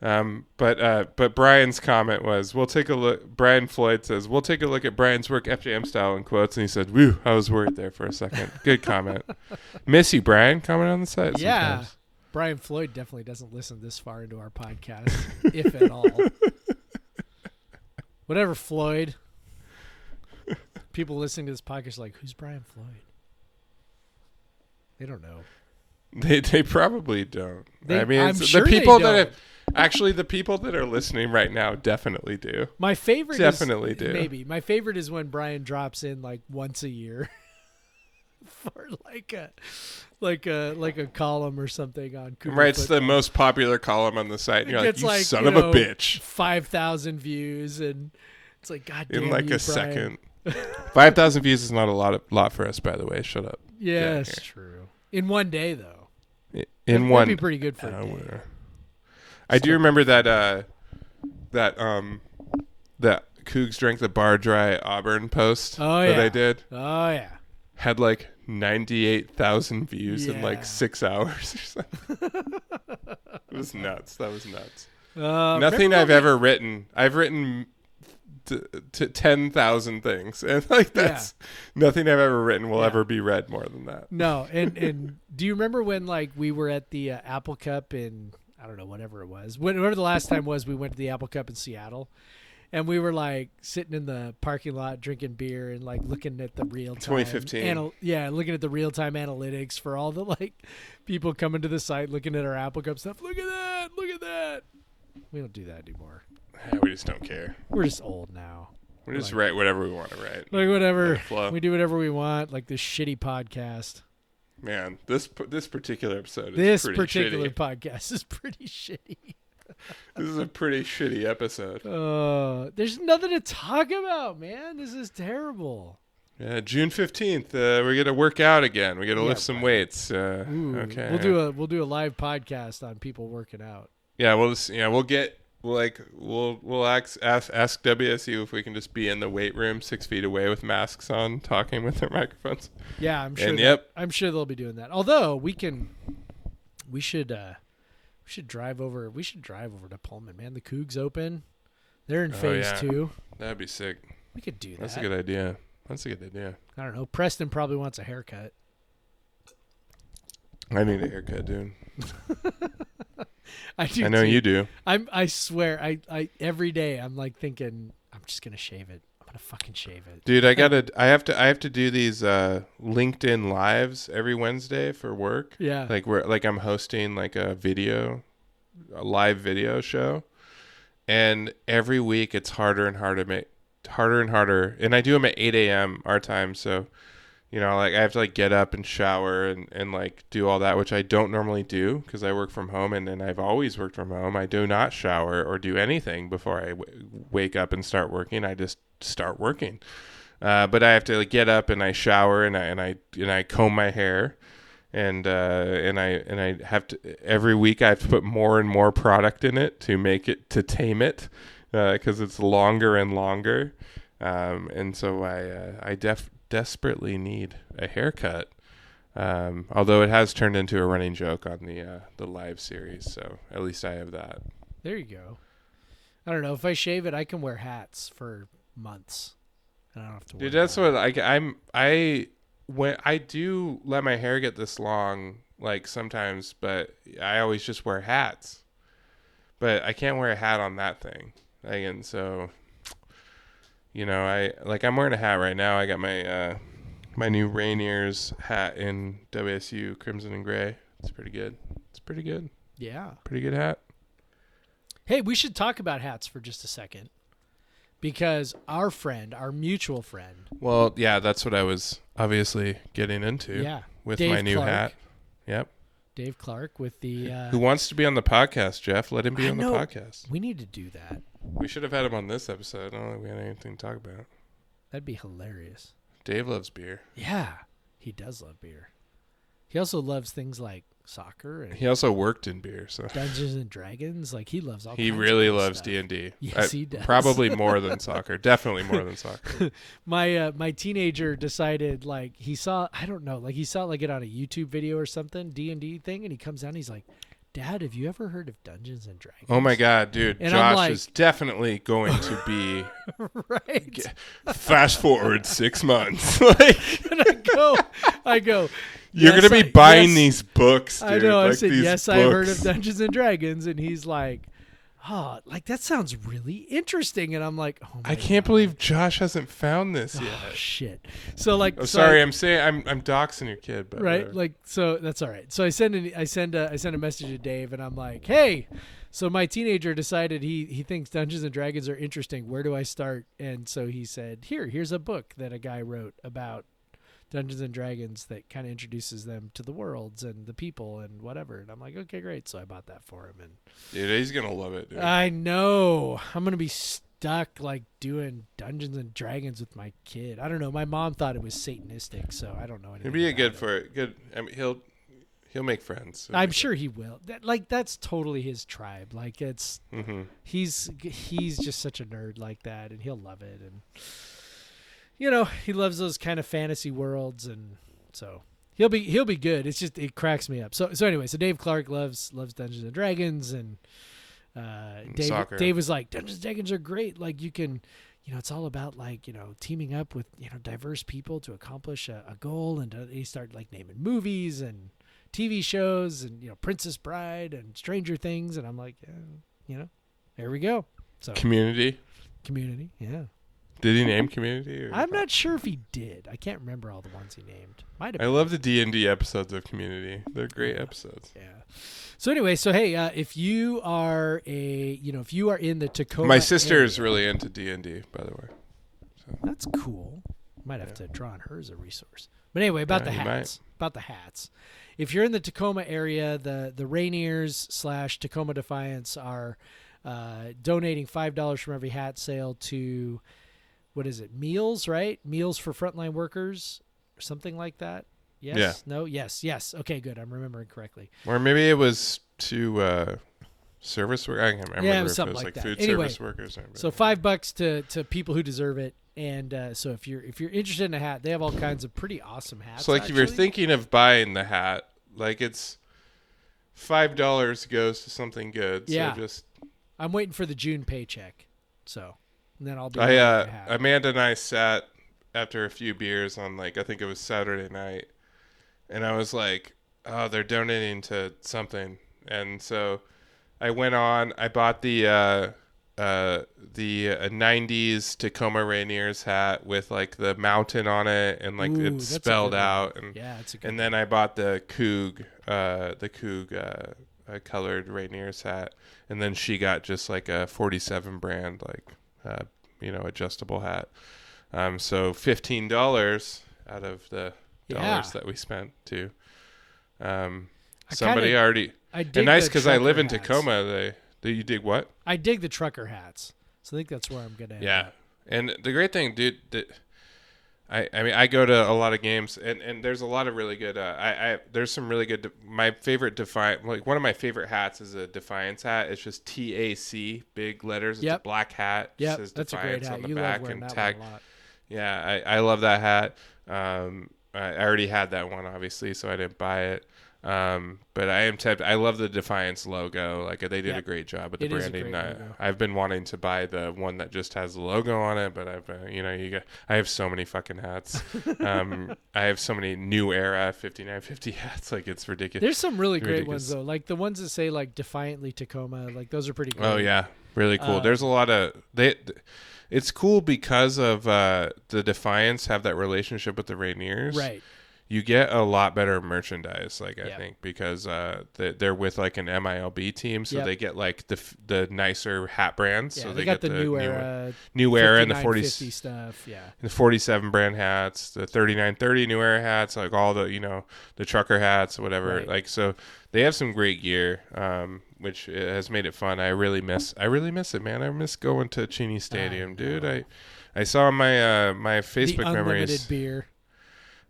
Um, but uh, but Brian's comment was, "We'll take a look." Brian Floyd says, "We'll take a look at Brian's work, FJM style," in quotes, and he said, "Woo!" I was worried there for a second. Good comment. Miss you, Brian. Comment on the site. Yeah. sometimes. Brian Floyd definitely doesn't listen this far into our podcast, if at all. Whatever, Floyd. People listening to this podcast are like, who's Brian Floyd? They don't know. They they probably don't. They- I mean, sure the people that have, actually the people that are listening right now definitely do. My favorite Definitely is, do. Maybe. My favorite is when Brian drops in like once a year for like a like a like a column or something on Cougar Writes the most popular column on the site, and you're like, "You like, son you of know, a bitch!" Five thousand views and it's like God damn In like you, a Brian. second. Five thousand views is not a lot of, lot for us, by the way. Shut up. Yeah, Yeah, true. In one day though. I- That'd- In one be pretty good for hour. I do remember that uh that um that Cougs drank the bar dry Auburn post Oh, that yeah. I did Oh yeah. had like ninety eight thousand views in like six hours or something. it was nuts. That was nuts. Uh, Nothing I've ever written. I've written t- t- ten thousand things, and like that's nothing I've ever written will Yeah. ever be read more than that. No, and and do you remember when like we were at the uh, Apple Cup in I don't know whatever it was, whatever the last time was, we went to the Apple Cup in Seattle. And we were like sitting in the parking lot drinking beer and like looking at the real time 2015. anal- yeah, looking at the real time analytics for all the like people coming to the site looking at our Apple Cup stuff. Look at that! Look at that! We don't do that anymore. Yeah, we just don't care. We're just old now. We just Like- write whatever we want to write. Like whatever. We do whatever we want, like this shitty podcast. Man, this this particular episode is This particular shitty. podcast is pretty shitty. This is a pretty shitty episode. Uh, there's nothing to talk about, man. This is terrible. Yeah, June fifteenth, uh, we're gonna work out again. We gotta Yeah, lift some right. weights. Uh, Ooh, okay, We'll do a we'll do a live podcast on people working out. Yeah, we'll just yeah we'll get we'll like we'll we'll ask, ask ask WSU if we can just be in the weight room six feet away with masks on, talking with their microphones. Yeah, I'm sure. And that- yep. I'm sure they'll be doing that. Although we can, we should uh, we should drive over. We should drive over to Pullman, man. The Cougs open. They're in Oh, phase yeah. two. That'd be sick. We could do that. That's a good idea. That's a good idea. I don't know. Preston probably wants a haircut. I need a haircut, dude. I do. I know too. you do. I'm. I swear. I. I every day. I'm like thinking. I'm just gonna shave it. I'm gonna fucking shave it. Dude, I gotta. I have to. I have to do these uh, LinkedIn lives every Wednesday for work. Yeah. Like where, like I'm hosting like a video, a live video show, and every week it's harder and harder to make, harder and harder. And I do them at 8 a.m. our time, so you know, like I have to like get up and shower and and like do all that, which I don't normally do because I work from home and and I've always worked from home. I do not shower or do anything before I w- wake up and start working. I just start working. Uh, but I have to like, get up and I shower and I and I and I comb my hair, and uh, and I and I have to every week I have to put more and more product in it to make it to tame it, because it's longer and longer, um, and so I uh, I def desperately need a haircut. Um, although it has turned into a running joke on the uh, the live series, so at least I have that. There you go. I don't know if I shave it, I can wear hats for months. And I don't have to. Dude, that's what I I'm I when I do let my hair get this long, like sometimes, but I always just wear hats. But I can't wear a hat on that thing, like, and so you know, I like I'm wearing a hat right now. I got my uh my new Rainiers hat in WSU crimson and gray. It's pretty good. It's pretty good. Yeah. Pretty good hat. Hey, we should talk about hats for just a second. Because our friend, our mutual friend, Well, yeah, that's what I was obviously getting into yeah, with Dave my new Clark. hat. Yep. Dave Clark with the uh, Who wants to be on the podcast, Jeff? Let him be I on know. the podcast. we need to do that. We should have had him on this episode. I don't think we had anything to talk about. That'd be hilarious. Dave loves beer. Yeah, he does love beer. He also loves things like soccer and He also worked in beer, so Dungeons and Dragons. Like he loves all. he really loves. D and D. Yes, he does. Probably more than soccer. Definitely more than soccer. my uh, my teenager decided like he saw I don't know like he saw like it on a YouTube video or something D and D thing and he comes down he's like, Dad, have you ever heard of Dungeons and Dragons? Oh my god, dude! And Josh like- is definitely going to be right. fast forward six months. like and I go, I go. You're "Yes, gonna be I- buying yes." these books. Dude. I know. I said yes. I heard of. Dungeons and Dragons, and he's like, "Oh, like that sounds really interesting." And I'm like, "Oh my I can't God. believe Josh hasn't found this Oh, yet. shit." So like, Oh, so I- sorry, I'm saying I'm I'm doxing your kid, but right whatever. like so that's all right so i send an, i send a, i send a message to dave and i'm like hey so my teenager decided he he thinks dungeons and dragons are interesting where do i start and so he said here here's a book that a guy wrote about dungeons and dragons that kind of introduces them to the worlds and the people and whatever and i'm like okay great so i bought that for him and dude, he's gonna love it. Dude. i know i'm gonna be stuck like doing dungeons and dragons with my kid i don't know my mom thought it was satanistic so i don't know anything He'll be a good it. for it. Good. I mean, he'll he'll make friends. I'm sure he will. That, like that's totally his tribe. Like it's hmm he's he's just such a nerd like that, and he'll love it. And you know he loves those kind of fantasy worlds, and so he'll be he'll be good. It's just it cracks me up. So so anyway, so Dave Clark loves loves Dungeons and Dragons, and uh, Dave soccer. Dave was like Dungeons and Dragons are great. Like you can. You know, it's all about like you know teaming up with you know diverse people to accomplish a, a goal, and uh, he started like naming movies and TV shows and you know Princess Bride and Stranger Things and I'm like, yeah, you know, there we go. So Community. Community, yeah. Did he name Community? Or I'm not sure if he did. I can't remember all the ones he named. Might have. I been. love the D and D episodes of Community. They're great Yeah. episodes. Yeah. So anyway, so hey, uh, if you are a, you know, if you are in the Tacoma, My sister is really into D and D, by the way. That's cool. Might have to draw on her as a resource. But anyway, about Yeah, the you might. hats. About the hats. If you're in the Tacoma area, the the Rainiers slash Tacoma Defiance are uh, donating five dollars from every hat sale to what is it? Meals, right? Meals for frontline workers, or something like that. Yes. Yeah. No. Yes. Yes. Okay. Good. I'm remembering correctly. Or maybe it was to uh, service work. I can't remember Yeah, it was if something it was like like, that. food Anyway, service workers. So five bucks to to people who deserve it. And uh, so if you're if you're interested in a hat, they have all kinds of pretty awesome hats. So like if you're thinking of buying the hat, like it's five dollars goes to something good. Yeah. So just I'm waiting for the June paycheck, so and then I'll be. I uh. Amanda and I sat after a few beers on like I think it was Saturday night, and I was like, oh, they're donating to something, and so I went on. I bought the uh, uh, the uh, '90s Tacoma Rainiers hat with like the mountain on it, and like Ooh, it's spelled out, and yeah, it's a good. and then I bought the Coug, uh, the Coug uh, uh, colored Rainiers hat, and then she got just like a 47 brand, like uh, you know, adjustable hat. Um, so fifteen dollars out of the dollars Yeah. that we spent to. Um, somebody kinda already I dig and nice because I live in hats. Tacoma. They, do you dig what? I dig the trucker hats, so I think that's where I'm gonna. Yeah, and the great thing, dude, that I I mean I go to a lot of games, and and there's a lot of really good. Uh, I I there's some really good. My favorite defiant, like one of my favorite hats is a Defiance hat. It's just T A C, big letters. It's Yep. a black hat. Says that's a great hat. on the You back and that tag. one a lot. Yeah, I, I love that hat. Um, I I already had that one, obviously, so I didn't buy it. Um, but I am tempted. I love the Defiance logo. Like they did Yeah. a great job with the It branding. I, i've been wanting to buy the one that just has the logo on it, but I've, uh, you know, you got. I have so many fucking hats. um, I have so many new era 5950 hats. Like it's ridiculous. There's some really great Ridiculous. ones though, like the ones that say like defiantly Tacoma. Like those are pretty. cool. Oh yeah, really cool. Uh, There's a lot of they. It's cool because of uh, the Defiance have that relationship with the Rainiers. Right. You get a lot better merchandise, like I Yep. think, because uh, they- they're with like an MILB team, so Yep. they get like the f- the nicer hat brands. Yeah, so they, they, got get the, new era, new era, and the 40 40 stuff. Yeah. the 47 brand hats, the 3930 new era hats, like all the, you know, the trucker hats, whatever. Right. Like, so they have some great gear, um, which has made it fun. I really miss, I really miss it, man. I miss going to Cheney Stadium, dude. I, I saw my, uh, my the Facebook unlimited memories. beer.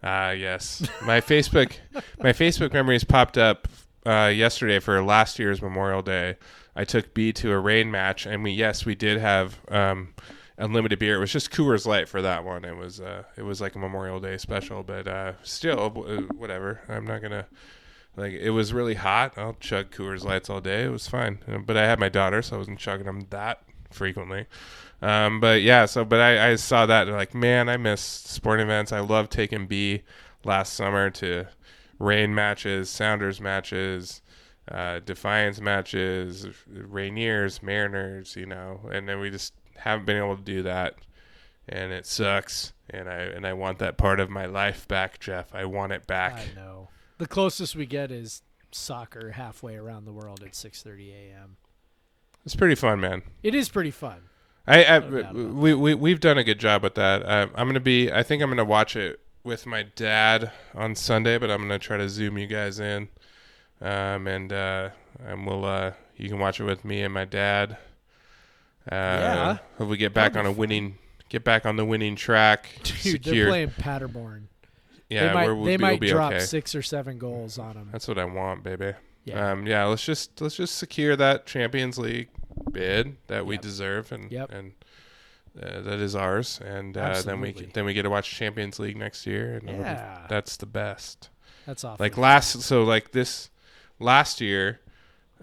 Ah, yes. My Facebook, my Facebook memories popped up uh, yesterday for last year's Memorial Day. I took B to a Reign match, and we yes, we did have um, unlimited beer. It was just Coors Light for that one. It was uh, it was like a Memorial Day special, but uh, still, uh, whatever. I'm not gonna like. It was really hot. I'll chug Coors Lights all day. It was fine, Uh, but I had my daughter, so I wasn't chugging them that frequently. Um, but yeah, so but I, I saw that and like, man, I miss sporting events. I love taking B last summer to Reign matches, Sounders matches, uh, Defiance matches, Rainiers, Mariners, you know, and then we just haven't been able to do that, and it sucks. And I and I want that part of my life back, Jeff. I want it back. I know. The closest we get is soccer halfway around the world at 6:30 a.m. It's pretty fun, man. It is pretty fun. I, I No we, we we've done a good job with that. Uh, I'm gonna be. I think I'm gonna watch it with my dad on Sunday, but I'm gonna try to zoom you guys in, um, and uh, and we'll uh, you can watch it with me and my dad. Uh, Yeah. Hope we get back That'd on a winning, get back on the winning track. Dude, secure. they're playing Paderborn. yeah, they might, we'll, they be, we'll might be drop okay. six or seven goals on them. That's what I want, baby. Yeah. Um, yeah, let's just let's just secure that Champions League bid that we Yep. deserve, and Yep. and uh, that is ours. And uh, then we then we get to watch Champions League next year, and Yeah. that's the best. That's awesome. Like last, so like this last year,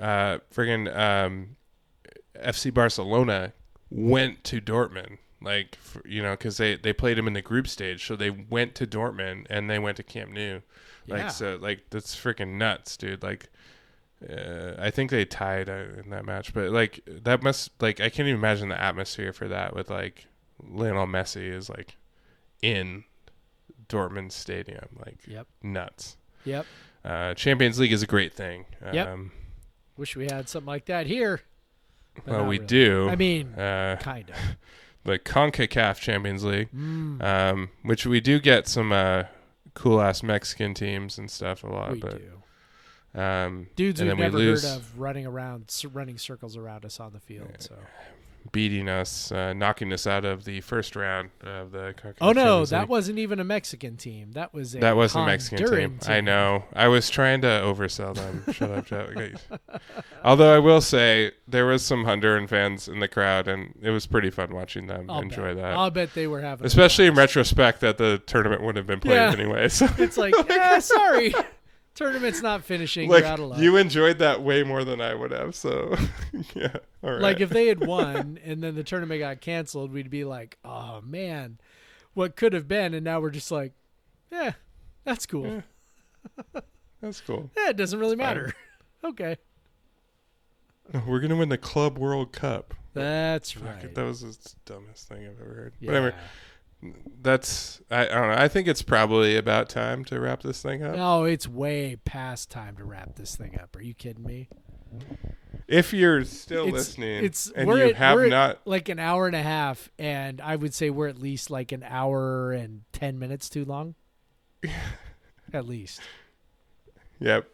uh, friggin' um, FC Barcelona went to Dortmund. Like f you know, because they they played them in the group stage, so they went to Dortmund and they went to Camp Nou. Like Yeah. so, like that's freaking nuts, dude. Like, uh, I think they tied uh, in that match, but like that must like I can't even imagine the atmosphere for that with like Lionel Messi is like in Dortmund Stadium, like Yep. nuts. Yep. Uh, Champions League is a great thing. Yep. Um, Wish we had something like that here. well, we really. do. I mean, uh, kind of. the Concacaf Champions League, Mm, um, which we do get some uh, cool ass Mexican teams and stuff a lot, we but do. Um, Dudes and we've we never lose. heard of running around, running circles around us on the field. So. beating us, uh, knocking us out of the first round of the. Oh no, that League. wasn't even a Mexican team. That was a That was the Mexican Honduran team. I know. I was trying to oversell them. Shut up. Okay. Although I will say there was some Honduran fans in the crowd, and it was pretty fun watching them I'll enjoy bet. that. I'll bet they were having. a Especially in retrospect, that the tournament wouldn't have been played Yeah. anyway. So, It's like, eh, sorry, tournament's not finishing. like You're out of luck. you enjoyed that way more than I would have. So, yeah. All right. Like if they had won and then the tournament got canceled, we'd be like, "Oh man, what could have been?" And now we're just like, "Yeah, that's cool. Yeah. That's cool. Yeah, it doesn't really matter." okay, We're gonna win the Club World Cup. that's Fuck right. it, that was the dumbest thing I've ever heard. yeah. Whatever. That's I, I don't know. I think it's probably about time to wrap this thing up. No, it's way past time to wrap this thing up. Are you kidding me? If you're still It's- listening it's and you at- have not, like an hour and a half, and I would say we're at least like an hour and ten minutes too long. at least. yep.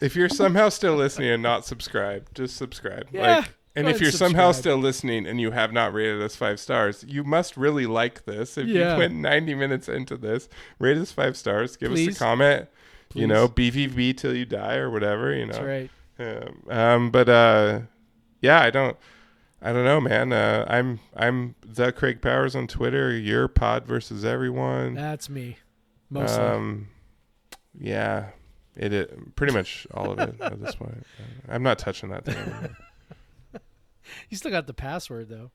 If you're somehow still listening and not subscribed, just subscribe. Yeah, like, and if you're somehow still listening and you have not rated us five stars, you must really like this. If Yeah. you went 90 minutes into this, rate us five stars. Give us a comment. You know, BVB till you die or whatever. You know. That's right. Um, um, but uh, yeah, I don't, I don't know, man. Uh, I'm I'm the Craig Powers on Twitter. Your pod versus everyone. That's me. Mostly. Um, yeah, it, it pretty much all of it at this point. I'm not touching that thing. You still got the password though.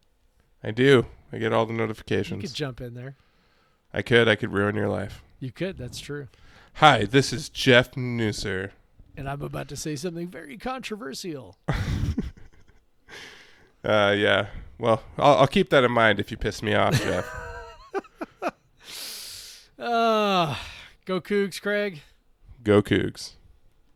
I do. I get all the notifications. You could jump in there. I could. I could ruin your life. You could. That's true. Hi, this is Jeff Nusser. And I'm about to say something very controversial. Uh, yeah. Well, I'll, I'll keep that in mind if you piss me off, Jeff. Uh, go Cougs, Craig. Go Cougs.